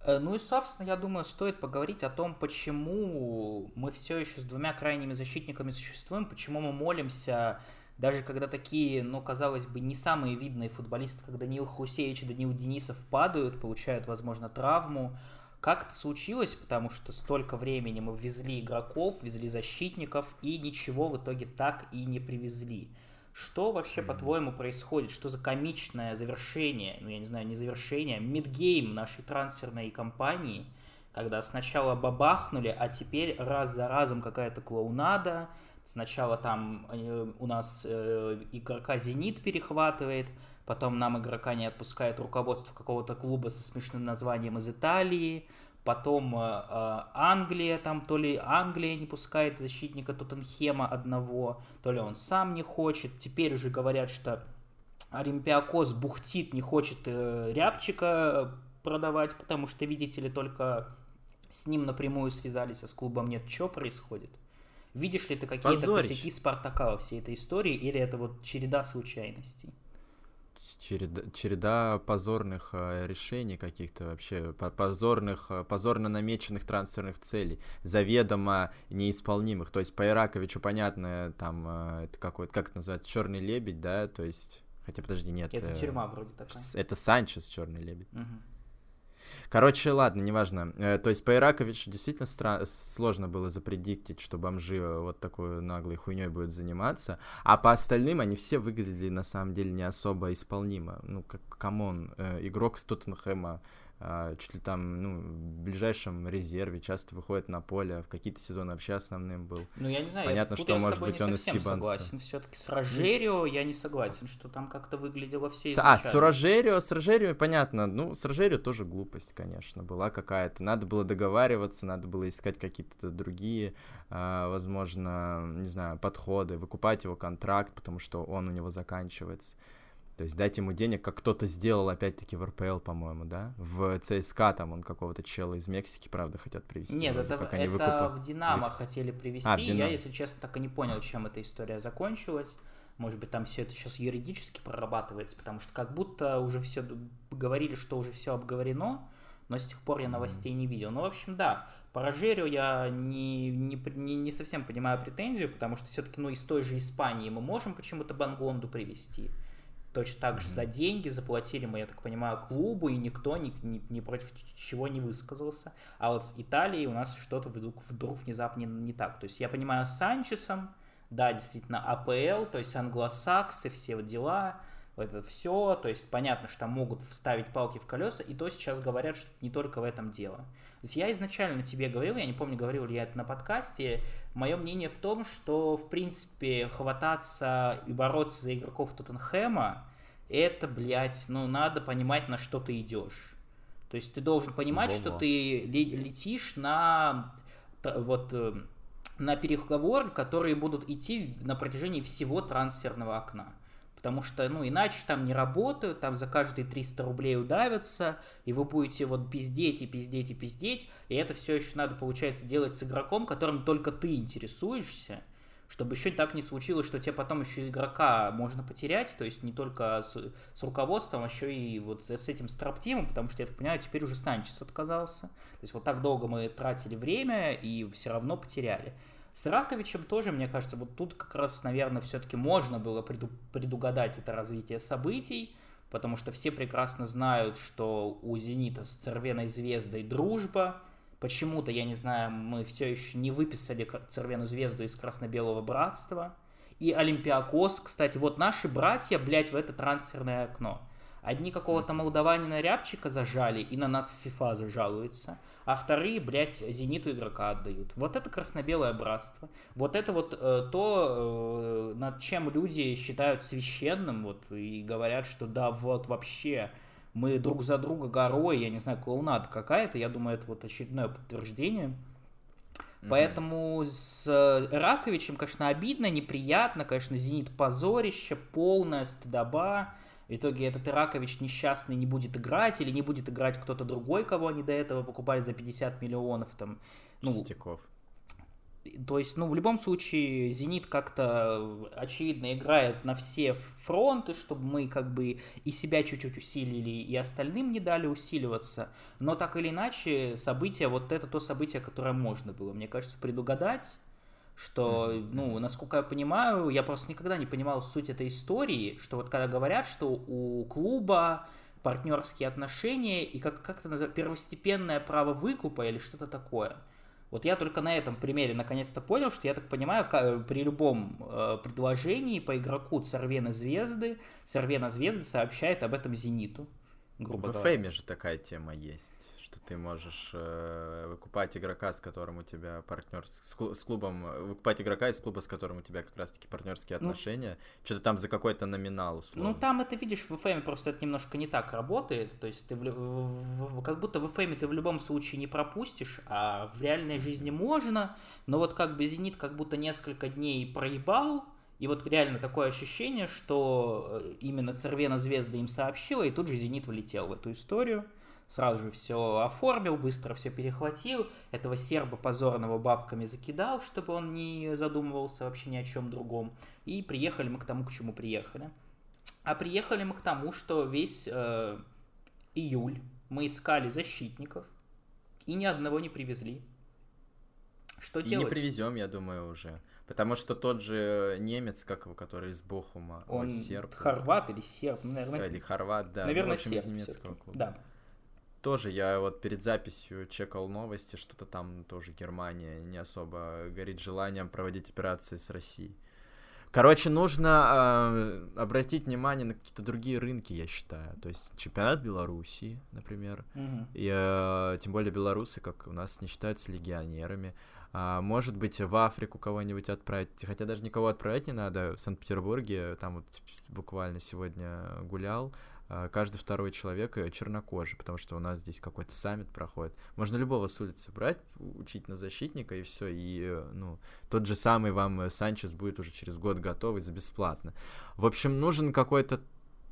Э, ну и, собственно, я думаю, стоит поговорить о том, почему мы все еще с двумя крайними защитниками существуем, почему мы молимся, даже когда такие, ну, казалось бы, не самые видные футболисты, как Даниил Хусеевич и Даниил Денисов падают, получают, возможно, травму, как это случилось, потому что столько времени мы везли игроков, везли защитников, и ничего в итоге так и не привезли. Что вообще, по-твоему, происходит? Что за комичное завершение, ну, я не знаю, не завершение, мидгейм нашей трансферной кампании, когда сначала бабахнули, а теперь раз за разом какая-то клоунада, сначала там э, у нас э, игрока «Зенит» перехватывает, потом нам игрока не отпускает руководство какого-то клуба со смешным названием из Италии, потом э, э, Англия, там то ли Англия не пускает защитника Тоттенхема одного, то ли он сам не хочет, теперь уже говорят, что Олимпиакос бухтит, не хочет э, Рябчика продавать, потому что, видите ли, только с ним напрямую связались, а с клубом нет. Что происходит? Видишь ли ты какие-то косяки Спартака во всей этой истории, или это вот череда случайностей? Череда, череда позорных э, решений каких-то вообще, позорных, э, позорно намеченных трансферных целей, заведомо неисполнимых. То есть по Ираковичу, понятно, там, э, это какой-то, как это называется, черный лебедь, да, то есть... Хотя, подожди, нет. Это тюрьма вроде такая. Это Санчес, черный лебедь. Угу. Короче, ладно, неважно. Э, то есть по Ираковичу действительно стра- сложно было запредиктить, что бомжи вот такой наглой хуйней будут заниматься. А по остальным они все выглядели на самом деле не особо исполнимо. Ну, как, come on, э, игрок с Тоттенхэма чуть ли там, ну, в ближайшем резерве, часто выходит на поле, в какие-то сезоны вообще основным был. Ну, я не знаю, Понятно, я, что, может быть, он из согласен. Все-таки с Рожерио я не согласен, что там как-то выглядело все А, с Рожерио, с Рожерио, понятно, ну, с Рожерио тоже глупость, конечно, была какая-то. Надо было договариваться, надо было искать какие-то другие, а, возможно, не знаю, подходы, выкупать его контракт, потому что он у него заканчивается. То есть дать ему денег, как кто-то сделал, опять-таки, в РПЛ, по-моему, да? В ЦСКА там он какого-то чела из Мексики, правда, хотят привезти. Нет, это, как это выкупа... в Динамо Выкуп... хотели привезти. А, Я, если честно, так и не понял, чем эта история закончилась. Может быть, там все это сейчас юридически прорабатывается, потому что как будто уже все говорили, что уже все обговорено, но с тех пор я новостей не видел. Ну, в общем, да, по Рожерию я не, не, не, не совсем понимаю претензию, потому что все-таки, ну, из той же Испании мы можем почему-то Бангонду привести точно так же за деньги заплатили мы, я так понимаю, клубу, и никто ни, ни, ни против чего не высказался. А вот с Италией у нас что-то вдруг, вдруг внезапно не, не так. То есть я понимаю, с Санчесом, да, действительно, АПЛ, то есть англосаксы, все вот дела, это все, то есть понятно, что там могут вставить палки в колеса, и то сейчас говорят, что не только в этом дело. То есть я изначально тебе говорил, я не помню, говорил ли я это на подкасте, мое мнение в том, что, в принципе, хвататься и бороться за игроков Тоттенхэма, это, блядь, ну, надо понимать, на что ты идешь. То есть ты должен понимать, Ого. что ты летишь на вот э, на переговоры, которые будут идти на протяжении всего трансферного окна потому что, ну, иначе там не работают, там за каждые 300 рублей удавятся, и вы будете вот пиздеть и пиздеть и пиздеть, и это все еще надо, получается, делать с игроком, которым только ты интересуешься, чтобы еще так не случилось, что тебе потом еще игрока можно потерять, то есть не только с, с руководством, а еще и вот с этим строптимом, потому что, я так понимаю, теперь уже Санчес отказался. То есть вот так долго мы тратили время и все равно потеряли. С Раковичем тоже, мне кажется, вот тут как раз, наверное, все-таки можно было преду предугадать это развитие событий, потому что все прекрасно знают, что у «Зенита» с «Цервеной звездой» дружба. Почему-то, я не знаю, мы все еще не выписали «Цервеную звезду» из «Красно-белого братства». И Олимпиакос, кстати, вот наши братья, блядь, в это трансферное окно – Одни какого-то молдаванина рябчика зажали и на нас в FIFA зажалуются, а вторые, блядь, зениту игрока отдают. Вот это красно-белое братство. Вот это вот э, то, э, над чем люди считают священным, вот, и говорят, что да, вот вообще мы друг за друга горой, я не знаю, клоунада какая-то, я думаю, это вот очередное подтверждение. Поэтому с э, Раковичем, конечно, обидно, неприятно, конечно, Зенит позорище, полная стыдоба. В итоге этот Иракович несчастный не будет играть, или не будет играть кто-то другой, кого они до этого покупали за 50 миллионов. Там, ну, Чистяков. То есть, ну, в любом случае, «Зенит» как-то, очевидно, играет на все фронты, чтобы мы как бы и себя чуть-чуть усилили, и остальным не дали усиливаться. Но так или иначе, событие, вот это то событие, которое можно было, мне кажется, предугадать что, ну, насколько я понимаю, я просто никогда не понимал суть этой истории, что вот когда говорят, что у клуба партнерские отношения и как, как это называется, первостепенное право выкупа или что-то такое. Вот я только на этом примере наконец-то понял, что я так понимаю, при любом э, предложении по игроку Цервена Звезды, Цервена Звезды сообщает об этом Зениту. Грубо в Фейме же такая тема есть что ты можешь э, выкупать игрока, с которым у тебя партнер с, с клубом, э, выкупать игрока из клуба, с которым у тебя как раз-таки партнерские ну, отношения, ну, что-то там за какой-то номинал условно. Ну там это видишь в FM просто это немножко не так работает, то есть ты в, в, в, как будто в FM ты в любом случае не пропустишь, а в реальной жизни можно, но вот как бы Зенит как будто несколько дней проебал, и вот реально такое ощущение, что э, именно Цервена Звезда им сообщила, и тут же Зенит влетел в эту историю сразу же все оформил, быстро все перехватил, этого серба позорного бабками закидал, чтобы он не задумывался вообще ни о чем другом, и приехали мы к тому, к чему приехали. А приехали мы к тому, что весь э, июль мы искали защитников и ни одного не привезли. Что и делать? не привезем, я думаю, уже. Потому что тот же немец, как его, который из Бохума, он серб. Хорват или серб, наверное. Или хорват, да. Наверное, ну, общем, серб. Из немецкого клуба. Да. Тоже я вот перед записью чекал новости, что-то там тоже Германия не особо горит желанием проводить операции с Россией. Короче, нужно э, обратить внимание на какие-то другие рынки, я считаю. То есть чемпионат Белоруссии, например. Угу. И э, тем более белорусы, как у нас, не считаются легионерами. А, может быть, в Африку кого-нибудь отправить. Хотя даже никого отправить не надо. В Санкт-Петербурге, там вот буквально сегодня гулял, каждый второй человек э, чернокожий, потому что у нас здесь какой-то саммит проходит. Можно любого с улицы брать, учить на защитника, и все. И, э, ну, тот же самый вам э, Санчес будет уже через год готовый за бесплатно. В общем, нужен какой-то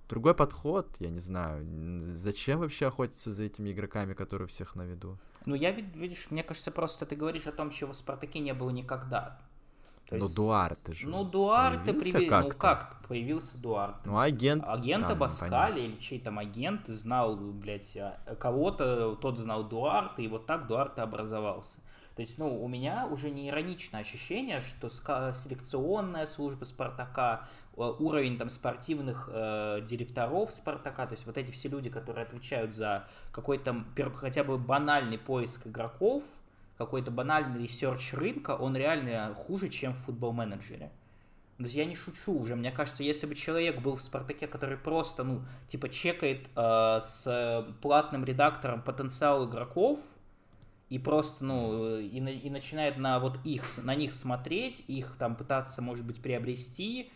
другой подход, я не знаю. Зачем вообще охотиться за этими игроками, которые всех на виду? Ну, я, видишь, мне кажется, просто ты говоришь о том, чего в «Спартаке» не было никогда. То ну, есть, Дуарте же. Ну, Дуарте приби... как Ну, как появился Дуарте? Ну, агент... Агента там, Баскали или чей там агент знал, блядь, а, кого-то, тот знал Дуарте, и вот так Дуарте образовался. То есть, ну, у меня уже не ироничное ощущение, что селекционная служба Спартака, Э, уровень там спортивных э, директоров Спартака, то есть вот эти все люди, которые отвечают за какой-то хотя бы банальный поиск игроков, какой-то банальный research рынка, он реально хуже, чем в Football Manager е. То есть я не шучу уже. Мне кажется, если бы человек был в Спартаке, который просто, ну, типа, чекает э, с платным редактором потенциал игроков, и просто, ну, и, и начинает на вот их, на них смотреть, их там пытаться, может быть, приобрести,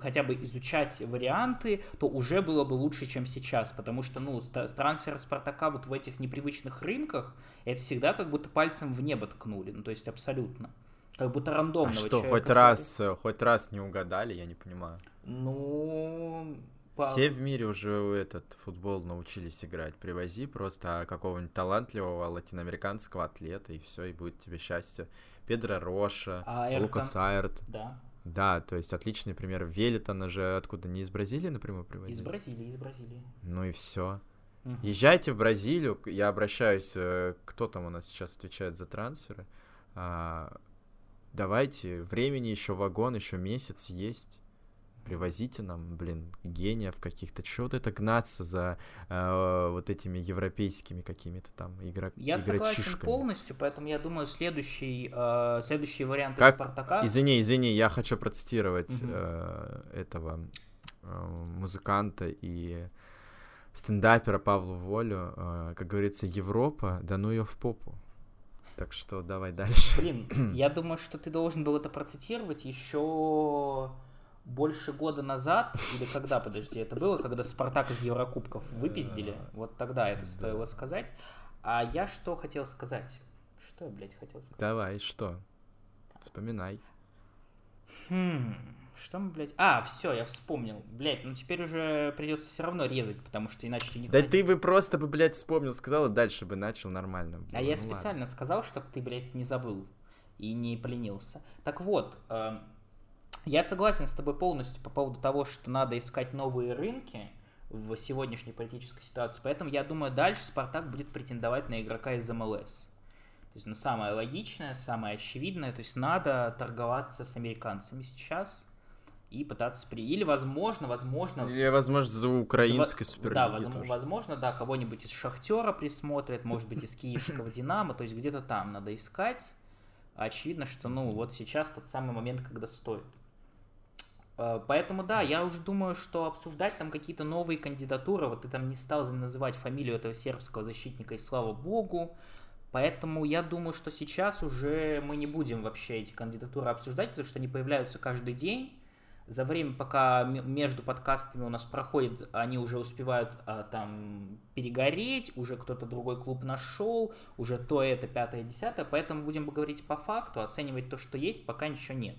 хотя бы изучать варианты, то уже было бы лучше, чем сейчас, потому что, ну, трансфер Спартака вот в этих непривычных рынках, это всегда как будто пальцем в небо ткнули, ну, то есть абсолютно. Как будто рандомного а что, хоть раз, хоть раз не угадали, я не понимаю. Ну, все в мире уже этот футбол научились играть. Привози просто какого-нибудь талантливого латиноамериканского атлета, и все, и будет тебе счастье. Педро Роша, а Лукас Айрт. Да. Да, то есть отличный пример. Велитона же откуда? Не из Бразилии напрямую привозили? Из Бразилии, из Бразилии. Ну и все. Угу. Езжайте в Бразилию, я обращаюсь, э, кто там у нас сейчас отвечает за трансферы. А, давайте, времени еще вагон, еще месяц есть привозите нам, блин, гениев каких-то. Чего вот это гнаться за э, вот этими европейскими какими-то там игрок Я согласен полностью, поэтому я думаю, следующий, э, следующий вариант как... Спартака... Извини, извини, я хочу процитировать угу. э, этого э, музыканта и стендапера Павлу Волю. Э, как говорится, Европа, да ну ее в попу. Так что давай дальше. Блин, я думаю, что ты должен был это процитировать еще больше года назад, или когда, подожди, это было, когда Спартак из Еврокубков выпиздили, вот тогда это стоило сказать. А я что хотел сказать? Что я, блядь, хотел сказать? Давай, что? Вспоминай. Хм, что мы, блядь... А, все, я вспомнил. Блядь, ну теперь уже придется все равно резать, потому что иначе ты не... Да ты бы просто бы, блядь, вспомнил, сказал, и дальше бы начал нормально. А я ну, специально ладно. сказал, чтобы ты, блядь, не забыл и не поленился. Так вот, э, я согласен с тобой полностью по поводу того, что надо искать новые рынки в сегодняшней политической ситуации. Поэтому я думаю, дальше Спартак будет претендовать на игрока из МЛС. То есть, ну, самое логичное, самое очевидное. То есть, надо торговаться с американцами сейчас и пытаться при... Или, возможно, возможно... Или, возможно, за украинской за... суперлиги Да, возможно, возможно, да, кого-нибудь из Шахтера присмотрят, может быть, из киевского Динамо, то есть где-то там надо искать. Очевидно, что, ну, вот сейчас тот самый момент, когда стоит. Э, поэтому да, я уже думаю, что обсуждать там какие-то новые кандидатуры, вот ты там не стал называть фамилию этого сербского защитника, и слава богу. Поэтому я думаю, что сейчас уже мы не будем вообще эти кандидатуры обсуждать, потому что они появляются каждый день. За время, пока между подкастами у нас проходит, они уже успевают а, там перегореть, уже кто-то другой клуб нашел, уже то, это, пятое, десятое. Поэтому будем говорить по факту, оценивать то, что есть, пока ничего нет.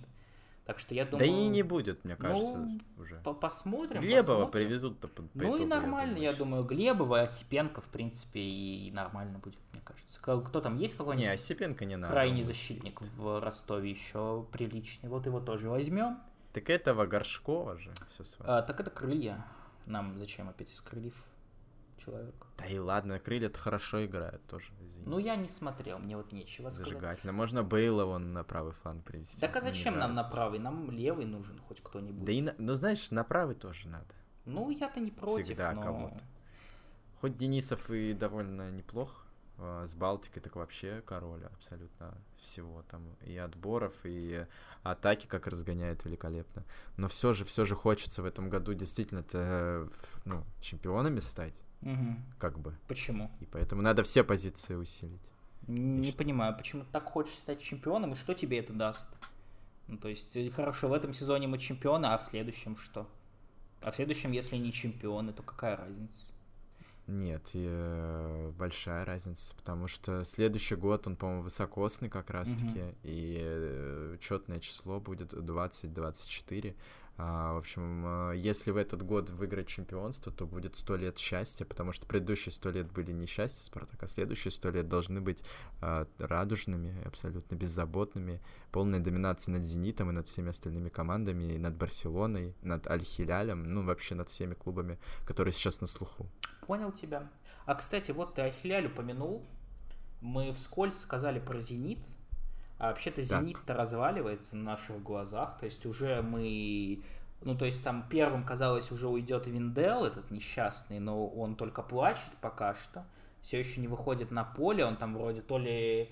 Так что я думаю... Да и не будет, мне кажется, ну, уже. Посмотрим. Глебова посмотрим. привезут-то по, по Ну итогу, и нормально, я думаю, я думаю Глебова, Осипенко, в принципе, и нормально будет, мне кажется. Кто там есть какой-нибудь? Не, Осипенко не надо. Крайний защитник в Ростове еще приличный. Вот его тоже возьмем. Так этого Горшкова же все свалит. А, так это крылья. Нам зачем опять из крыльев человек? Да и ладно, крылья-то хорошо играют тоже, извините. Ну, я не смотрел, мне вот нечего сказать. Зажигательно. Можно Бейла вон на правый фланг привести. Так а зачем нам на правый? Нам левый нужен хоть кто-нибудь. Да и, на- ну знаешь, на правый тоже надо. Ну, я-то не против, Всегда но... кого-то. Хоть Денисов и довольно неплох, а, с Балтикой так вообще король абсолютно всего там и отборов, и атаки как разгоняет великолепно. Но все же, все же хочется в этом году действительно ну, чемпионами стать, Мгм. как бы. Почему? И поэтому надо все позиции усилить. Не понимаю, почему так хочешь стать чемпионом, и что тебе это даст? Ну, то есть, э, хорошо, в этом сезоне мы чемпионы, а в следующем что? А в следующем, если не чемпионы, то какая разница? Нет, и, э, большая разница, потому что следующий год он, по-моему, высокосный как раз-таки, и э, четное число будет 20-24. А, в общем, э, если в этот год выиграть чемпионство, то будет сто лет счастья, потому что предыдущие сто лет были несчастья Спартака, следующие сто лет должны быть а, радужными, абсолютно беззаботными, полная доминация над Зенитом и над всеми остальными командами, и над Барселоной, над Аль-Хилялем, ну, вообще над всеми клубами, которые сейчас на слуху. Понял тебя. А, кстати, вот ты Ахиляль упомянул. Мы вскользь сказали про Зенит. А вообще-то. Зенит-то разваливается на наших глазах. То есть уже мы... Ну, то есть там первым, казалось, уже уйдет Виндел, этот несчастный, но он только плачет пока что. Все еще не выходит на поле. Он там вроде то ли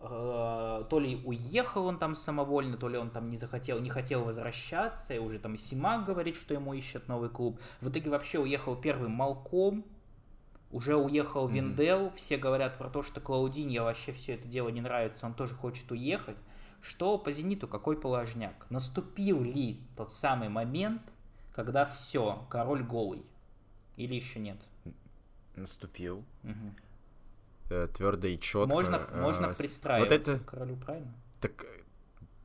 э, то ли уехал он там самовольно, то ли он там не захотел, не хотел возвращаться, и уже там Симак говорит, что ему ищет новый клуб. В итоге вообще уехал первым Малком, уже уехал Мгм. Виндел, все говорят про то, что Клаудиньо вообще все это дело не нравится, он тоже хочет уехать. Что по Зениту, какой положняк? Наступил ли тот самый момент, когда все, король голый? Или еще нет? Наступил. Мгм. твердо и четко. Можно, можно Вот пристраиваться это, к королю, правильно? так,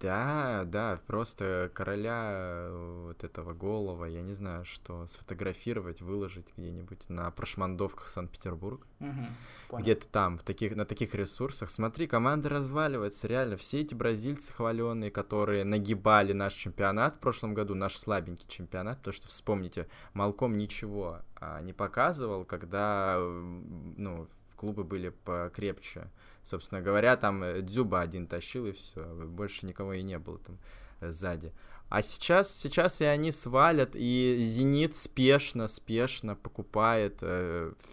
да, да, просто короля э, вот этого голова, я не знаю, что сфотографировать, выложить где-нибудь на прошмандовках Санкт-Петербург, понял. где-то там, в таких, на таких ресурсах. Смотри, команда разваливается, реально, все эти бразильцы хваленые, которые нагибали наш чемпионат в прошлом году, наш слабенький чемпионат, потому что, вспомните, Малком ничего а, не показывал, когда, м, ну, клубы были покрепче. Собственно говоря, там э, Дзюба один тащил, и все. Больше никого и не было там э, сзади. А сейчас, сейчас и они свалят, и Зенит спешно, спешно покупает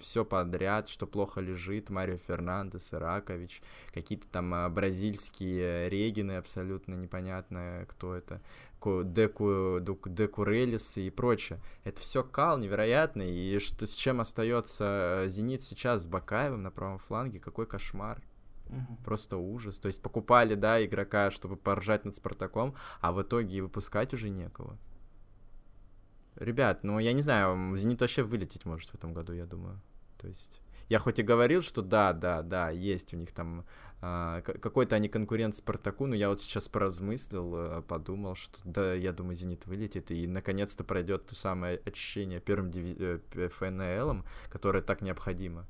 все подряд, что плохо лежит. Марио Фернандес, Иракович, какие-то там а, бразильские регины, абсолютно непонятно, кто это. Ку- Деку, Дук- Декурелис и прочее. Это все кал невероятный. И что, с чем остается э, Зенит сейчас с Бакаевым на правом фланге? Какой кошмар. Мгм. Просто ужас. То есть покупали, да, игрока, чтобы поржать над Спартаком, а в итоге и выпускать уже некого. Ребят, ну я не знаю, Зенит вообще вылететь может в этом году, я думаю. То есть я хоть и говорил, что да, да, да, есть у них там какой-то они конкурент Спартаку, но я вот сейчас поразмыслил, э, подумал, что да, я думаю, Зенит вылетит и наконец-то пройдет то самое очищение первым диви- э, ФНЛом, которое так необходимо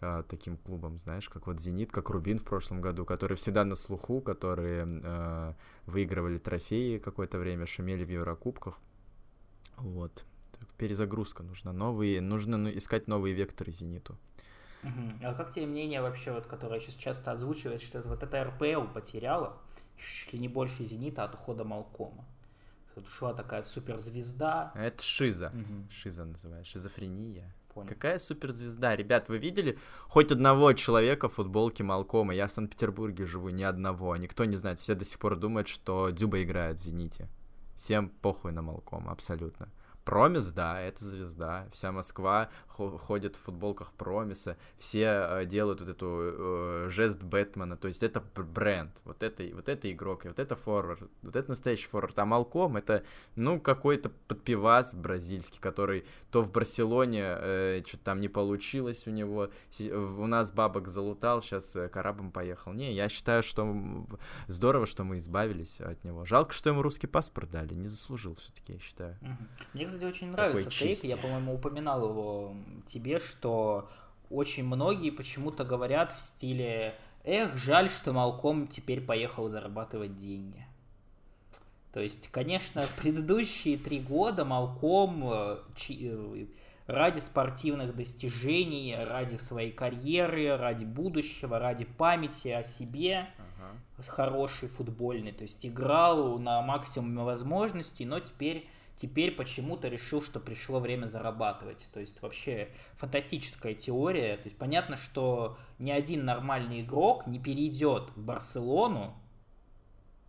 а, таким клубам, знаешь, как вот Зенит, как Рубин в прошлом году, которые всегда на слуху, которые э, выигрывали трофеи какое-то время, шумели в Еврокубках. Вот. Перезагрузка нужна. Новые, нужно ну, искать новые векторы Зениту. А как тебе мнение вообще, вот, которое сейчас часто озвучивается, что это вот эта РПЛ потеряла чуть ли не больше Зенита от ухода Малкома? Тут ушла такая суперзвезда. А Это шиза. Мгм. Шиза называется. Шизофрения. Понял. Какая суперзвезда? Ребят, вы видели хоть одного человека в футболке Малкома? Я в Санкт-Петербурге живу, ни одного. Никто не знает. Все до сих пор думают, что Дюба играет в Зените. Всем похуй на Малкома, абсолютно. Промис, да, это звезда. Вся Москва хо- ходит в футболках Промиса. Все э, делают вот эту э, жест Бэтмена. То есть это бренд. Вот это, вот это игрок, и вот это форвард. Вот это настоящий форвард. А Малком это, ну, какой-то подпивас бразильский, который то в Барселоне э, что-то там не получилось у него. У нас бабок залутал, сейчас карабом поехал. Не, я считаю, что здорово, что мы избавились от него. Жалко, что ему русский паспорт дали. Не заслужил все-таки, я считаю. Мне, кстати, очень нравится Такой тейк. Я, чисть. по-моему, упоминал его тебе, что очень многие почему-то говорят в стиле «Эх, жаль, что Малком теперь поехал зарабатывать деньги». То есть, конечно, предыдущие три года Малком э, э, ради спортивных достижений, ради своей карьеры, ради будущего, ради памяти о себе, ага. хороший футбольный, то есть играл на максимуме возможностей, но теперь теперь почему-то решил, что пришло время зарабатывать. То есть вообще фантастическая теория. То есть понятно, что ни один нормальный игрок не перейдет в Барселону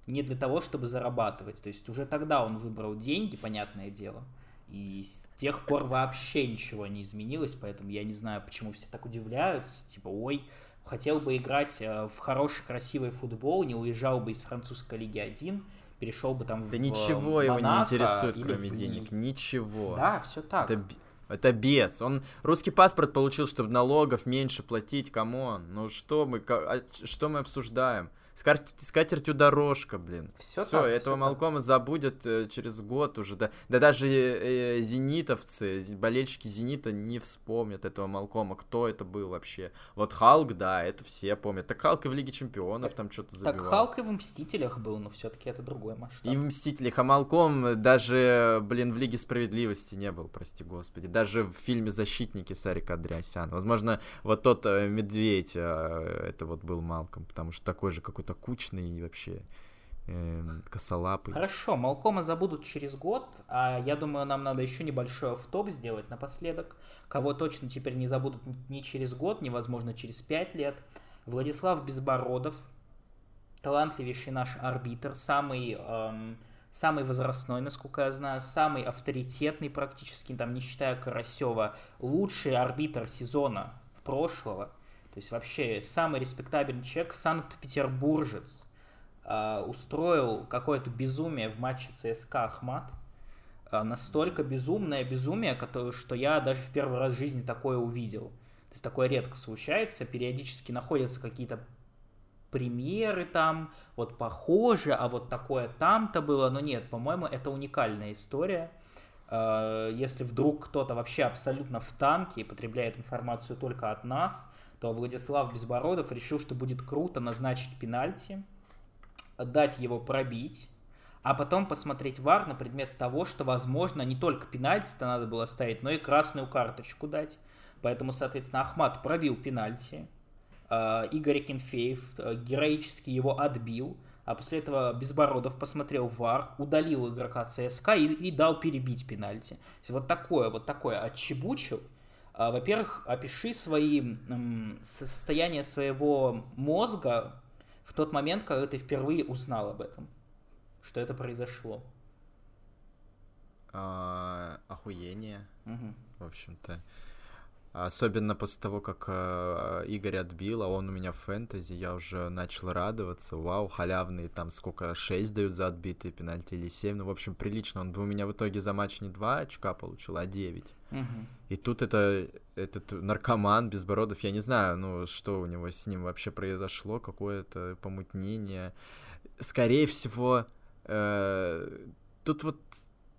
не для того, чтобы зарабатывать. То есть уже тогда он выбрал деньги, понятное дело. И с тех пор вообще ничего не изменилось, поэтому я не знаю, почему все так удивляются. Типа, ой, хотел бы играть э, в хороший, красивый футбол, не уезжал бы из французской лиги 1, перешел бы там да в Да ничего его не интересует, кроме в... денег. Ничего. Да, все так. Это, это без. Он русский паспорт получил, чтобы налогов меньше платить. Come on. Ну что мы, а, что мы обсуждаем? Скатертью дорожка, блин. Все, все так, этого все Малкома так. забудет э, через год уже. Да, да даже э, э зенитовцы, болельщики Зенита не вспомнят этого Малкома. Кто это был вообще? Вот Халк, да, это все помнят. Так Халк и в Лиге Чемпионов так, там что-то забивал. Так Халк и в Мстителях был, но все-таки это другой масштаб. И в Мстителях, а Малком даже, блин, в Лиге Справедливости не был, прости господи. Даже в фильме «Защитники» Сарика Андреасяна. Возможно, вот тот э, медведь, э, это вот был Малком, потому что такой же какой-то какой-то кучный и вообще э, косолапый. Хорошо, Малкома забудут через год, а я думаю, нам надо еще небольшой автоп сделать напоследок. Кого точно теперь не забудут ни через год, невозможно через пять лет. Владислав Безбородов, талантливейший наш арбитр, самый, эм, самый возрастной, насколько я знаю, самый авторитетный практически, там, не считая Карасева, лучший арбитр сезона прошлого. То есть вообще самый респектабельный человек, Санкт-Петербуржец, э, устроил какое-то безумие в матче ЦСКА Ахмат. Э, настолько безумное безумие, которое, что я даже в первый раз в жизни такое увидел. То есть такое редко случается, периодически находятся какие-то примеры там, вот похоже, а вот такое там-то было, но нет, по-моему, это уникальная история. Э, если вдруг кто-то вообще абсолютно в танке и потребляет информацию только от нас, то Владислав Безбородов решил, что будет круто назначить пенальти, дать его пробить, а потом посмотреть вар на предмет того, что, возможно, не только пенальти-то надо было ставить, но и красную карточку дать. Поэтому, соответственно, Ахмат пробил пенальти, э, Игорь Кенфеев э, героически его отбил, а после этого Безбородов посмотрел вар, удалил игрока ЦСКА и, и дал перебить пенальти. Вот такое, вот такое отчебучил, во-первых, опиши свои, состояние своего мозга в тот момент, когда ты впервые узнал об этом, что это произошло. А, охуение, угу. в общем-то. Особенно после того, как э, Игорь отбил, а он у меня в фэнтези, я уже начал радоваться. Вау, халявные, там сколько, 6 дают за отбитые пенальти или 7. Ну, в общем, прилично. Он у меня в итоге за матч не 2 очка получил, а 9. Угу. И тут это, этот наркоман Безбородов, я не знаю, ну, что у него с ним вообще произошло, какое-то помутнение. Скорее всего, э, тут вот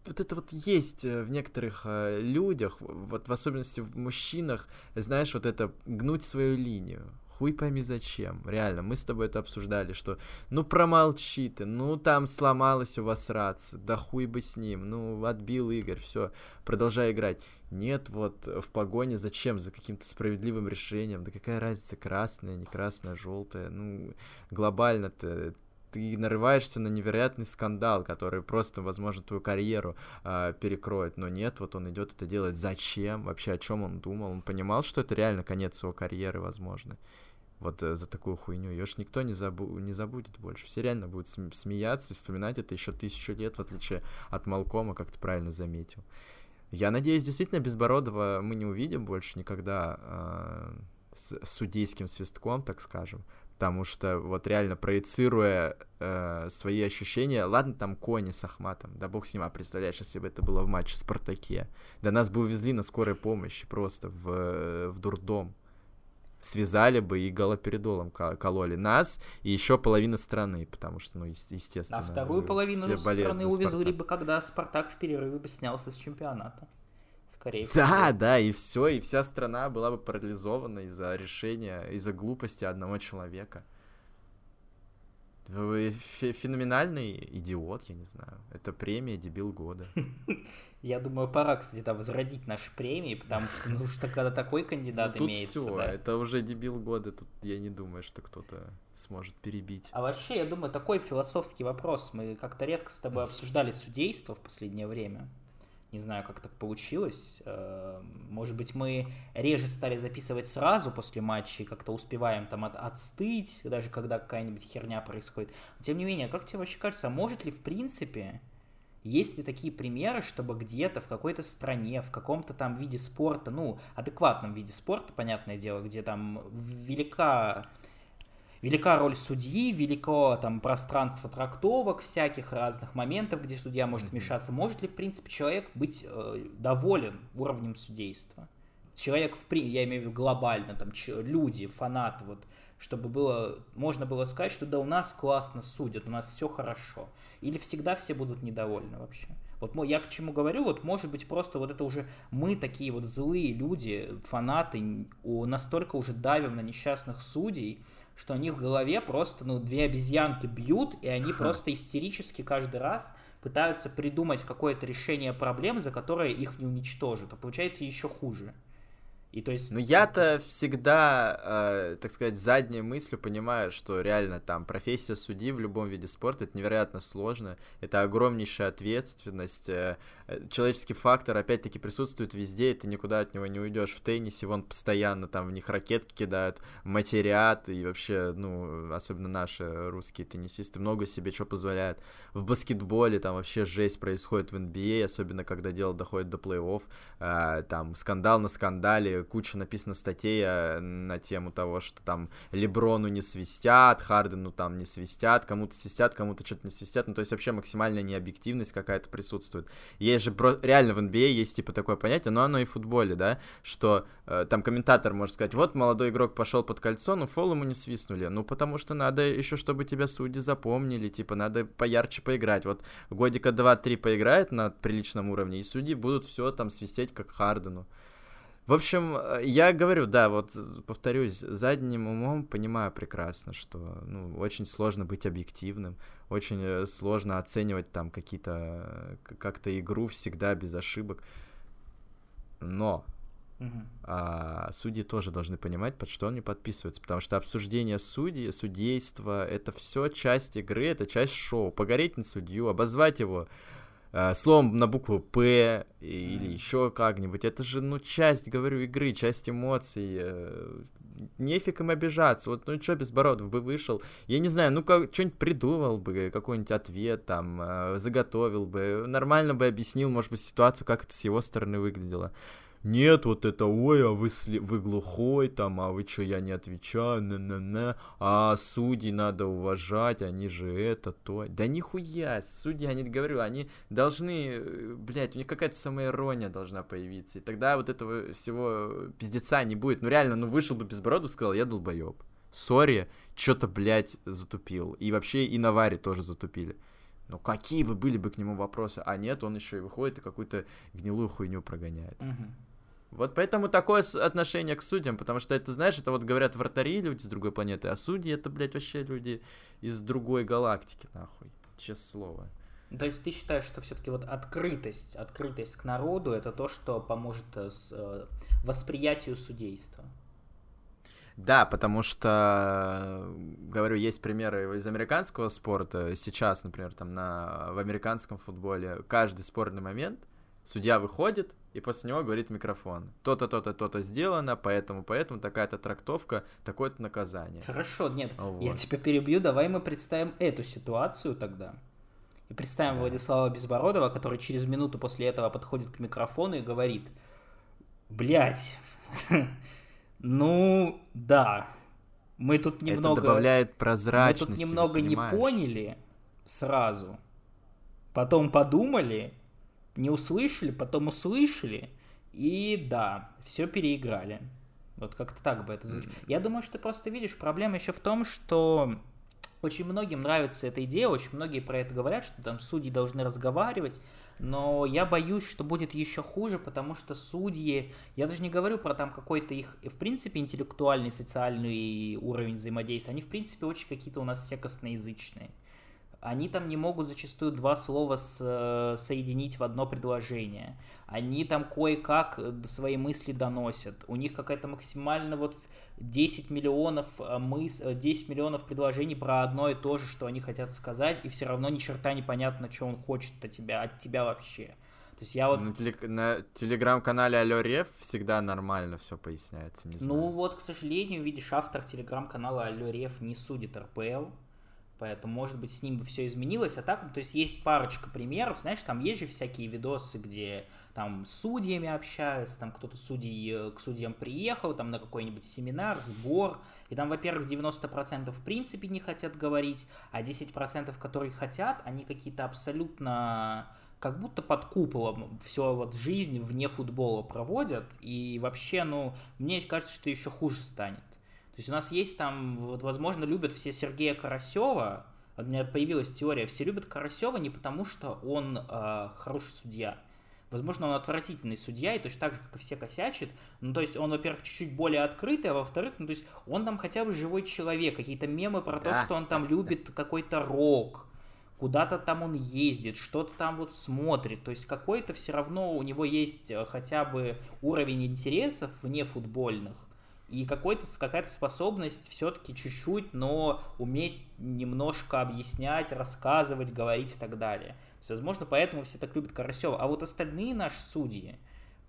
вот это вот есть э, в некоторых э, людях, вот в особенности в мужчинах, знаешь, вот это гнуть свою линию. Хуй пойми зачем. Реально, мы с тобой это обсуждали, что ну промолчи ты, ну там сломалась у вас рация, да хуй бы с ним, ну отбил Игорь, все, продолжай играть. Нет, вот в погоне зачем? За каким-то справедливым решением. Да какая разница, красная, не красная, желтая. Ну, глобально-то ты нарываешься на невероятный скандал, который просто, возможно, твою карьеру э, перекроет. Но нет, вот он идет это делать. Зачем? Вообще, о чем он думал? Он понимал, что это реально конец его карьеры, возможно. Вот э, за такую хуйню. Ее ж никто не, забу не забудет больше. Все реально будут см смеяться и вспоминать это еще тысячу лет, в отличие от Малкома, как ты правильно заметил. Я надеюсь, действительно, Безбородова мы не увидим больше никогда э, с судейским свистком, так скажем потому что вот реально проецируя э, свои ощущения, ладно, там кони с Ахматом, да бог с ним, а представляешь, если бы это было в матче Спартаке, да нас бы увезли на скорой помощи просто в, в дурдом, связали бы и галоперидолом кололи нас и еще половина страны, потому что, ну, естественно. А вторую половину страны увезли бы, когда Спартак в перерыве бы снялся с чемпионата скорее всего. Да, да, и все, и вся страна была бы парализована из-за решения, из-за глупости одного человека. Вы феноменальный идиот, я не знаю. Это премия «Дебил года». Я думаю, пора, кстати, да, возродить наши премии, потому что, ну, что когда такой кандидат ну, имеется, все, да. это уже «Дебил года», тут я не думаю, что кто-то сможет перебить. А вообще, я думаю, такой философский вопрос. Мы как-то редко с тобой обсуждали судейство в последнее время. Не знаю, как так получилось. Э, может быть, мы реже стали записывать сразу после матча и как-то успеваем там от, отстыть, даже когда какая-нибудь херня происходит. Но, тем не менее, как тебе вообще кажется, а может ли в принципе, есть ли такие примеры, чтобы где-то в какой-то стране, в каком-то там виде спорта, ну, адекватном виде спорта, понятное дело, где там велика велика роль судьи, велико там пространство трактовок всяких разных моментов, где судья может вмешаться. Может ли, в принципе, человек быть э, доволен уровнем судейства? Человек, в, я имею в виду глобально, там, люди, фанаты, вот, чтобы было, можно было сказать, что да, у нас классно судят, у нас все хорошо. Или всегда все будут недовольны вообще? Вот я к чему говорю, вот может быть просто вот это уже мы такие вот злые люди, фанаты, настолько уже давим на несчастных судей, что они в голове просто, ну, две обезьянки бьют, и они просто истерически каждый раз пытаются придумать какое-то решение проблем, за которое их не уничтожат, а получается еще хуже. И то есть... Ну я-то всегда, э, так сказать, задней мыслью понимаю, что реально там профессия судьи в любом виде спорта это невероятно сложно, это огромнейшая ответственность, э, человеческий фактор опять-таки присутствует везде, и ты никуда от него не уйдешь. В теннисе вон постоянно там в них ракетки кидают, матерят, и вообще, ну, особенно наши русские теннисисты много себе что позволяют. В баскетболе там вообще жесть происходит в NBA, а, особенно когда дело доходит до плей-офф, э, там скандал на скандале, куча написано статей э, на тему того, что там Леброну не свистят, Хардену там не свистят, кому-то свистят, кому-то что-то не свистят, ну то есть вообще максимальная необъективность какая-то присутствует. Есть же реально в NBA а есть типа такое понятие, но оно и в футболе, да, что э, там комментатор может сказать, вот молодой игрок пошел под кольцо, но фол ему не свистнули, ну потому что надо еще, чтобы тебя судьи запомнили, типа надо поярче поиграть, вот годика 2-3 поиграет на приличном уровне, и судьи будут все там свистеть как Хардену. В общем, э, я говорю, да, вот повторюсь, задним умом понимаю прекрасно, что ну, очень сложно быть объективным, очень э, сложно оценивать там какие-то как-то игру всегда без ошибок. Но Uh-huh. А, судьи тоже должны понимать, под что они подписываются, потому что обсуждение судьи, судейства, это все часть игры, это часть шоу. Погореть на судью, обозвать его э, словом на букву П или еще как-нибудь. Это же, ну, часть, говорю, игры, часть эмоций. Э, нефиг им обижаться. Вот, ну, что Безбородов бы вышел, я не знаю, ну, как, что-нибудь придумал бы, какой-нибудь ответ там, э, заготовил бы, нормально бы объяснил, может быть, ситуацию, как это с его стороны выглядело нет, вот это, ой, а вы, сли... вы глухой, там, а вы что, я не отвечаю, на-на-на, а судьи надо уважать, они же это, то. Да нихуя, судьи, я не говорю, они должны, э, блядь, у них какая-то самоирония должна появиться, и тогда вот этого всего пиздеца не будет. Ну реально, ну вышел бы без броду, сказал, я долбоеб. Сори, что-то, блядь, затупил. И вообще и на варе тоже затупили. Ну какие бы были бы к нему вопросы? А нет, он еще и выходит и какую-то гнилую хуйню прогоняет. Угу. Вот поэтому такое отношение к судьям, потому что это, знаешь, это вот говорят вратари люди с другой планеты, а судьи это, блядь, вообще люди из другой галактики, нахуй, честное слово. То есть ты считаешь, что все-таки вот открытость, открытость к народу это то, что поможет э, с, э, восприятию судейства? Да, потому что, говорю, есть примеры из американского спорта. Сейчас, например, там на, в американском футболе каждый спорный момент судья выходит, и после него говорит микрофон. То-то, то-то, то-то сделано, поэтому, поэтому такая-то трактовка, такое-то наказание. Хорошо, нет, вот. я тебя перебью, давай мы представим эту ситуацию тогда. И представим да. Владислава Безбородова, который через минуту после этого подходит к микрофону и говорит, блять, ну, да, мы тут немного... Это добавляет прозрачности, Мы тут немного не поняли сразу, потом подумали, не услышали, потом услышали, и да, все переиграли. Вот как-то так бы это звучит. Mm-hmm. Я думаю, что ты просто видишь, проблема еще в том, что очень многим нравится эта идея, очень многие про это говорят, что там судьи должны разговаривать, но я боюсь, что будет еще хуже, потому что судьи, я даже не говорю про там какой-то их, в принципе, интеллектуальный, социальный уровень взаимодействия, они, в принципе, очень какие-то у нас все косноязычные. Они там не могут зачастую два слова с, э, соединить в одно предложение. Они там кое-как свои мысли доносят. У них какая-то максимально вот 10 миллионов э, мыс, 10 э, миллионов предложений про одно и то же, что они хотят сказать, и все равно ни черта непонятно, что он хочет от тебя, от тебя вообще. То есть я вот... На, теле... на телеграм-канале Алло Рев всегда нормально все поясняется, не ну знаю. Ну вот, к сожалению, видишь, автор телеграм-канала Алло Рев не судит РПЛ, Поэтому, может быть, с ним бы все изменилось. А так, то есть есть парочка примеров, знаешь, там есть же всякие видосы, где там с судьями общаются, там кто-то судей, э, к судьям приехал, там на какой-нибудь семинар, сбор, и там, во-первых, 90% в принципе не хотят говорить, а 10%, которые хотят, они какие-то абсолютно как будто под куполом все вот жизнь вне футбола проводят, и вообще, ну, мне кажется, что еще хуже станет. То есть у нас есть там, вот, возможно, любят все Сергея Карасева. У меня появилась теория, все любят Карасева не потому, что он э, хороший судья. Возможно, он отвратительный судья, и точно так же, как и все косячит. Ну, то есть он, во-первых, чуть-чуть более открытый, а во-вторых, ну, то есть он там хотя бы живой человек. Какие-то мемы про да. то, что он там любит какой-то рок, куда-то там он ездит, что-то там вот смотрит. То есть какой-то все равно у него есть э, хотя бы уровень интересов вне футбольных и какой-то, какая-то способность все-таки чуть-чуть, но уметь немножко объяснять, рассказывать, говорить и так далее. есть, возможно, поэтому все так любят Карасева. А вот остальные наши судьи,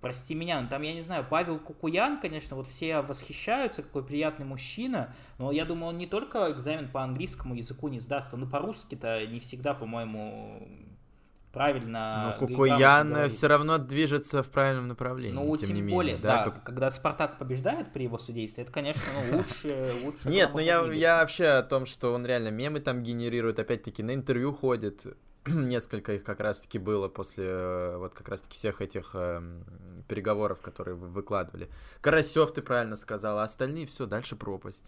прости меня, ну там, я не знаю, Павел Кукуян, конечно, вот все восхищаются, какой приятный мужчина, но я думаю, он не только экзамен по английскому языку не сдаст, он и по-русски-то не всегда, по-моему, правильно. Но Кукуян все равно движется в правильном направлении. Ну, тем, тем не более, менее, да, как... когда Спартак побеждает при его судействе, это, конечно, ну, лучше, лучше. Нет, ну я, я вообще о том, что он реально мемы там генерирует, опять-таки на интервью ходит, несколько их как раз-таки было после э, вот как раз-таки всех этих э, переговоров, которые вы выкладывали. Карасев, ты правильно сказал, а остальные все, дальше пропасть.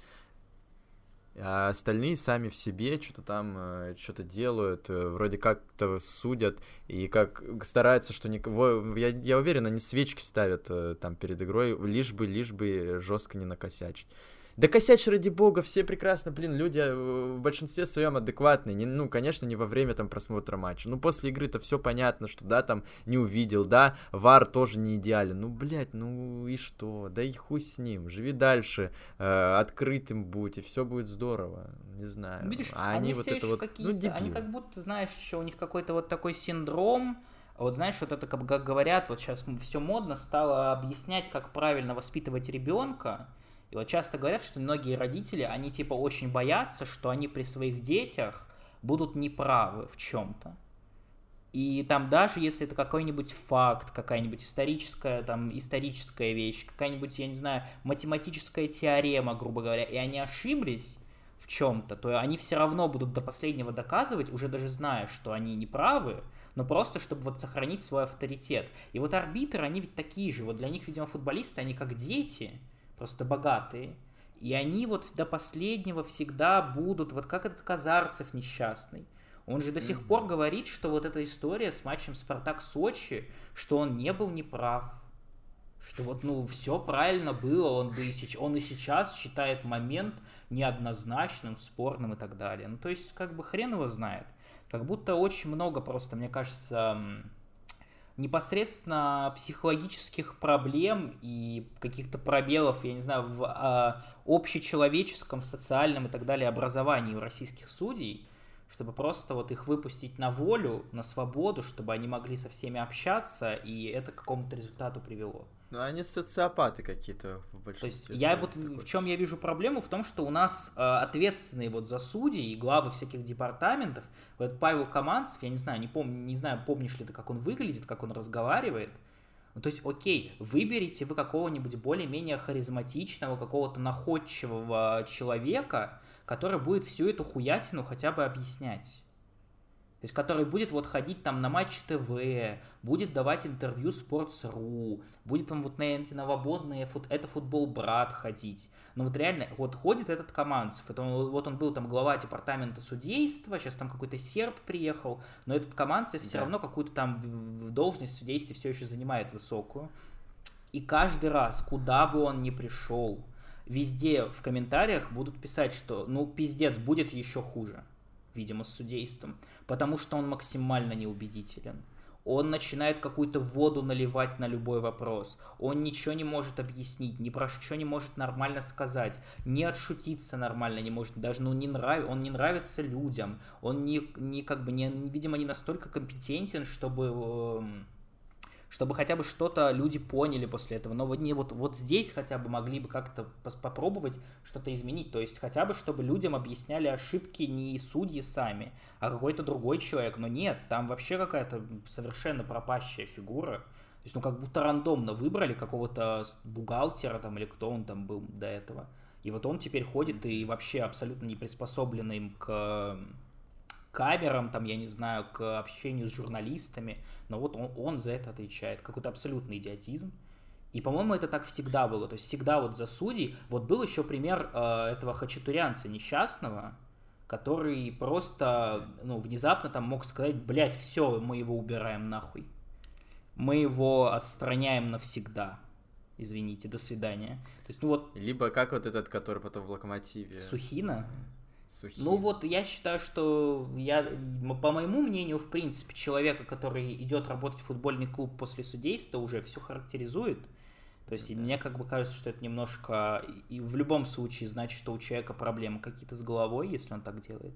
А остальные сами в себе что-то там, э, что-то делают, э, вроде как-то судят, и как стараются, что никого... Я, я уверен, они свечки ставят э, там перед игрой, лишь бы, лишь бы жестко не накосячить. Да косячь ради бога, все прекрасно, блин, люди э, в большинстве своем адекватные. Не, ну, конечно, не во время там просмотра матча. Ну, после игры-то все понятно, что да, там не увидел, да, вар тоже не идеален. Ну, блядь, ну и что? Да и хуй с ним. Живи дальше, э, открытым будь, и все будет здорово. Не знаю. Видишь, а они, они вот это вот, ну, дебилы. Они как будто, знаешь, еще у них какой-то вот такой синдром, вот знаешь, вот это как говорят, вот сейчас все модно стало объяснять, как правильно воспитывать ребенка, и вот часто говорят, что многие родители, они типа очень боятся, что они при своих детях будут неправы в чем-то. И там даже если это какой-нибудь факт, какая-нибудь историческая, там, историческая вещь, какая-нибудь, я не знаю, математическая теорема, грубо говоря, и они ошиблись в чем-то, то они все равно будут до последнего доказывать, уже даже зная, что они неправы, но просто чтобы вот сохранить свой авторитет. И вот арбитры, они ведь такие же, вот для них, видимо, футболисты, они как дети – просто богатые. И они вот до последнего всегда будут, вот как этот Казарцев несчастный. Он же до сих mm-hmm. пор говорит, что вот эта история с матчем Спартак-Сочи, что он не был неправ. Что вот, ну, все правильно было, он, бы и сейчас, он и сейчас считает момент неоднозначным, спорным и так далее. Ну, то есть, как бы хрен его знает. Как будто очень много просто, мне кажется, непосредственно психологических проблем и каких-то пробелов, я не знаю, в а, общечеловеческом, в социальном и так далее образовании у российских судей, чтобы просто вот их выпустить на волю, на свободу, чтобы они могли со всеми общаться, и это к какому-то результату привело. Ну, они социопаты какие-то в большинстве. То есть я вот такой. в чем я вижу проблему в том, что у нас э, ответственные вот за судей и главы всяких департаментов, вот Павел Каманцев, я не знаю, не помню, не знаю, помнишь ли ты, как он выглядит, как он разговаривает. Ну, то есть, окей, выберите вы какого-нибудь более-менее харизматичного, какого-то находчивого человека, который будет всю эту хуятину хотя бы объяснять. То есть, который будет вот ходить там на Матч ТВ, будет давать интервью Sports.ru, будет там вот на эти новободные, это футбол брат ходить. Но вот реально, вот ходит этот Командцев, это он, вот он был там глава департамента судейства, сейчас там какой-то серб приехал, но этот Командцев да. все равно какую-то там в должность судейства все еще занимает высокую. И каждый раз, куда бы он ни пришел, везде в комментариях будут писать, что ну пиздец, будет еще хуже, видимо, с судейством потому что он максимально неубедителен. Он начинает какую-то воду наливать на любой вопрос. Он ничего не может объяснить, ни про что не может нормально сказать, не отшутиться нормально не может, даже ну, не нрав... он не нравится людям, он не, не как бы не, видимо, не настолько компетентен, чтобы эм, чтобы хотя бы что-то люди поняли после этого. Но вот, не, вот, вот здесь хотя бы могли бы как-то попробовать что-то изменить. То есть хотя бы, чтобы людям объясняли ошибки не судьи сами, а какой-то другой человек. Но нет, там вообще какая-то совершенно пропащая фигура. То есть, ну, как будто рандомно выбрали какого-то бухгалтера там или кто он там был до этого. И вот он теперь ходит и вообще абсолютно не приспособленный к камерам, там, я не знаю, к общению с журналистами, но вот он, он за это отвечает. Какой-то абсолютный идиотизм. И, по-моему, это так всегда было. То есть всегда вот за судей. Вот был еще пример э, этого хачатурянца несчастного, который просто, ну, внезапно там мог сказать, блядь, все, мы его убираем нахуй. Мы его отстраняем навсегда. Извините, до свидания. То есть, ну вот... Либо как вот этот, который потом в Локомотиве. Сухина? Сухие. Ну вот я считаю, что я, по моему мнению, в принципе, человека, который идет работать в футбольный клуб после судейства, уже все характеризует. То есть, мне как бы кажется, что это немножко... И в любом случае значит, что у человека проблемы какие-то с головой, если он так делает.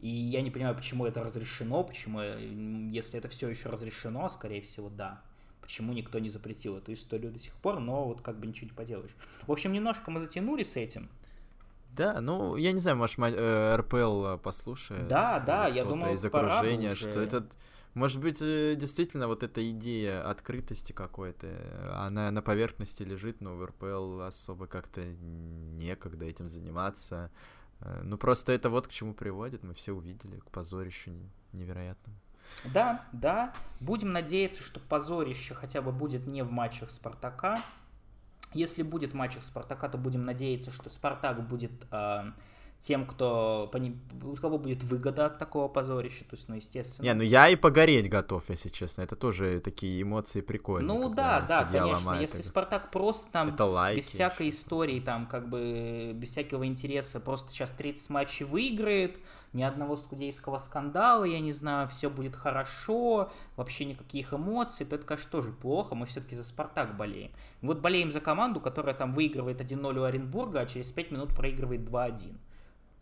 И я не понимаю, почему это разрешено, почему, если это все еще разрешено, скорее всего, да. Почему никто не запретил эту историю до сих пор, но вот как бы ничего не поделаешь. В общем, немножко мы затянули с этим. Да, ну, я не знаю, может, э, РПЛ э, послушает. Да, да, я думаю, из окружения, уже. что этот... Может быть, э, действительно, вот эта идея открытости какой-то, она на поверхности лежит, но в РПЛ особо как-то некогда этим заниматься. Ну, просто это вот к чему приводит, мы все увидели, к позорищу невероятному. Да, да, будем надеяться, что позорище хотя бы будет не в матчах Спартака, если будет матч Спартака, то будем надеяться, что Спартак будет э, тем, кто, у кого будет выгода от такого позорища, то есть, ну, естественно. Не, ну я и погореть готов, если честно, это тоже такие эмоции прикольные. Ну да, да, конечно, если это. Спартак просто там, это лайки, без всякой истории, там, как бы, без всякого интереса, просто сейчас 30 матчей выиграет, ни одного судейского скандала, я не знаю, все будет хорошо, вообще никаких эмоций, то это, конечно, тоже плохо, мы все-таки за Спартак болеем. Вот болеем за команду, которая там выигрывает 1-0 у Оренбурга, а через 5 минут проигрывает 2-1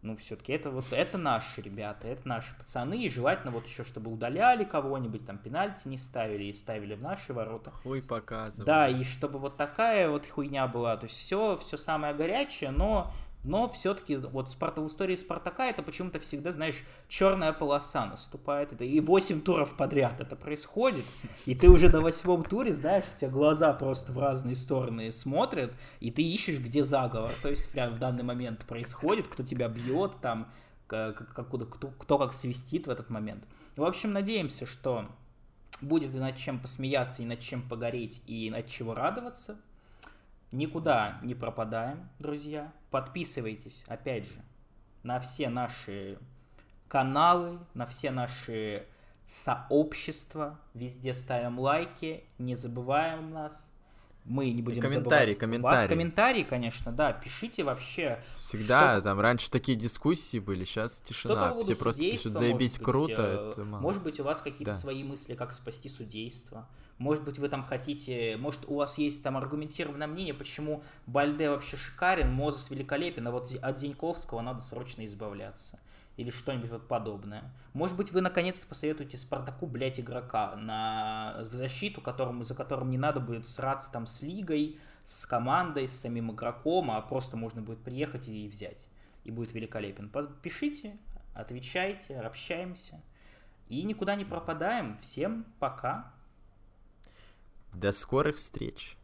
ну, все-таки это вот, это наши ребята, это наши пацаны, и желательно вот еще, чтобы удаляли кого-нибудь, там, пенальти не ставили и ставили в наши ворота. Хуй показывали. Да, и чтобы вот такая вот хуйня была, то есть все, все самое горячее, но но все-таки вот в истории Спартака это почему-то всегда, знаешь, черная полоса наступает. Это и 8 туров подряд это происходит. И ты уже на восьмом туре, знаешь, у тебя глаза просто в разные стороны смотрят, и ты ищешь, где заговор. То есть прям в данный момент происходит, кто тебя бьет, там, как, кто, кто как свистит в этот момент. В общем, надеемся, что будет и над чем посмеяться, и над чем погореть, и над чего радоваться. Никуда не пропадаем, друзья. Подписывайтесь, опять же, на все наши каналы, на все наши сообщества. Везде ставим лайки, не забываем нас. Мы не будем комментарии, забывать комментарии. вас. Комментарии, конечно, да. Пишите вообще. Всегда, что... там раньше такие дискуссии были, сейчас тишина. Что Все просто пишут, заебись, круто. Э, это мало. Может быть, у вас какие-то да. свои мысли, как спасти судейство. Может быть, вы там хотите, может, у вас есть там аргументированное мнение, почему Бальде вообще шикарен, Мозес великолепен, а вот от Зиньковского надо срочно избавляться. Или что-нибудь вот подобное. Может быть, вы наконец-то посоветуете Спартаку, блять, игрока на, в защиту, которому, за которым не надо будет сраться там с лигой, с командой, с самим игроком, а просто можно будет приехать и взять. И будет великолепен. Пишите, отвечайте, общаемся. И никуда не пропадаем. Всем пока. До скорых встреч!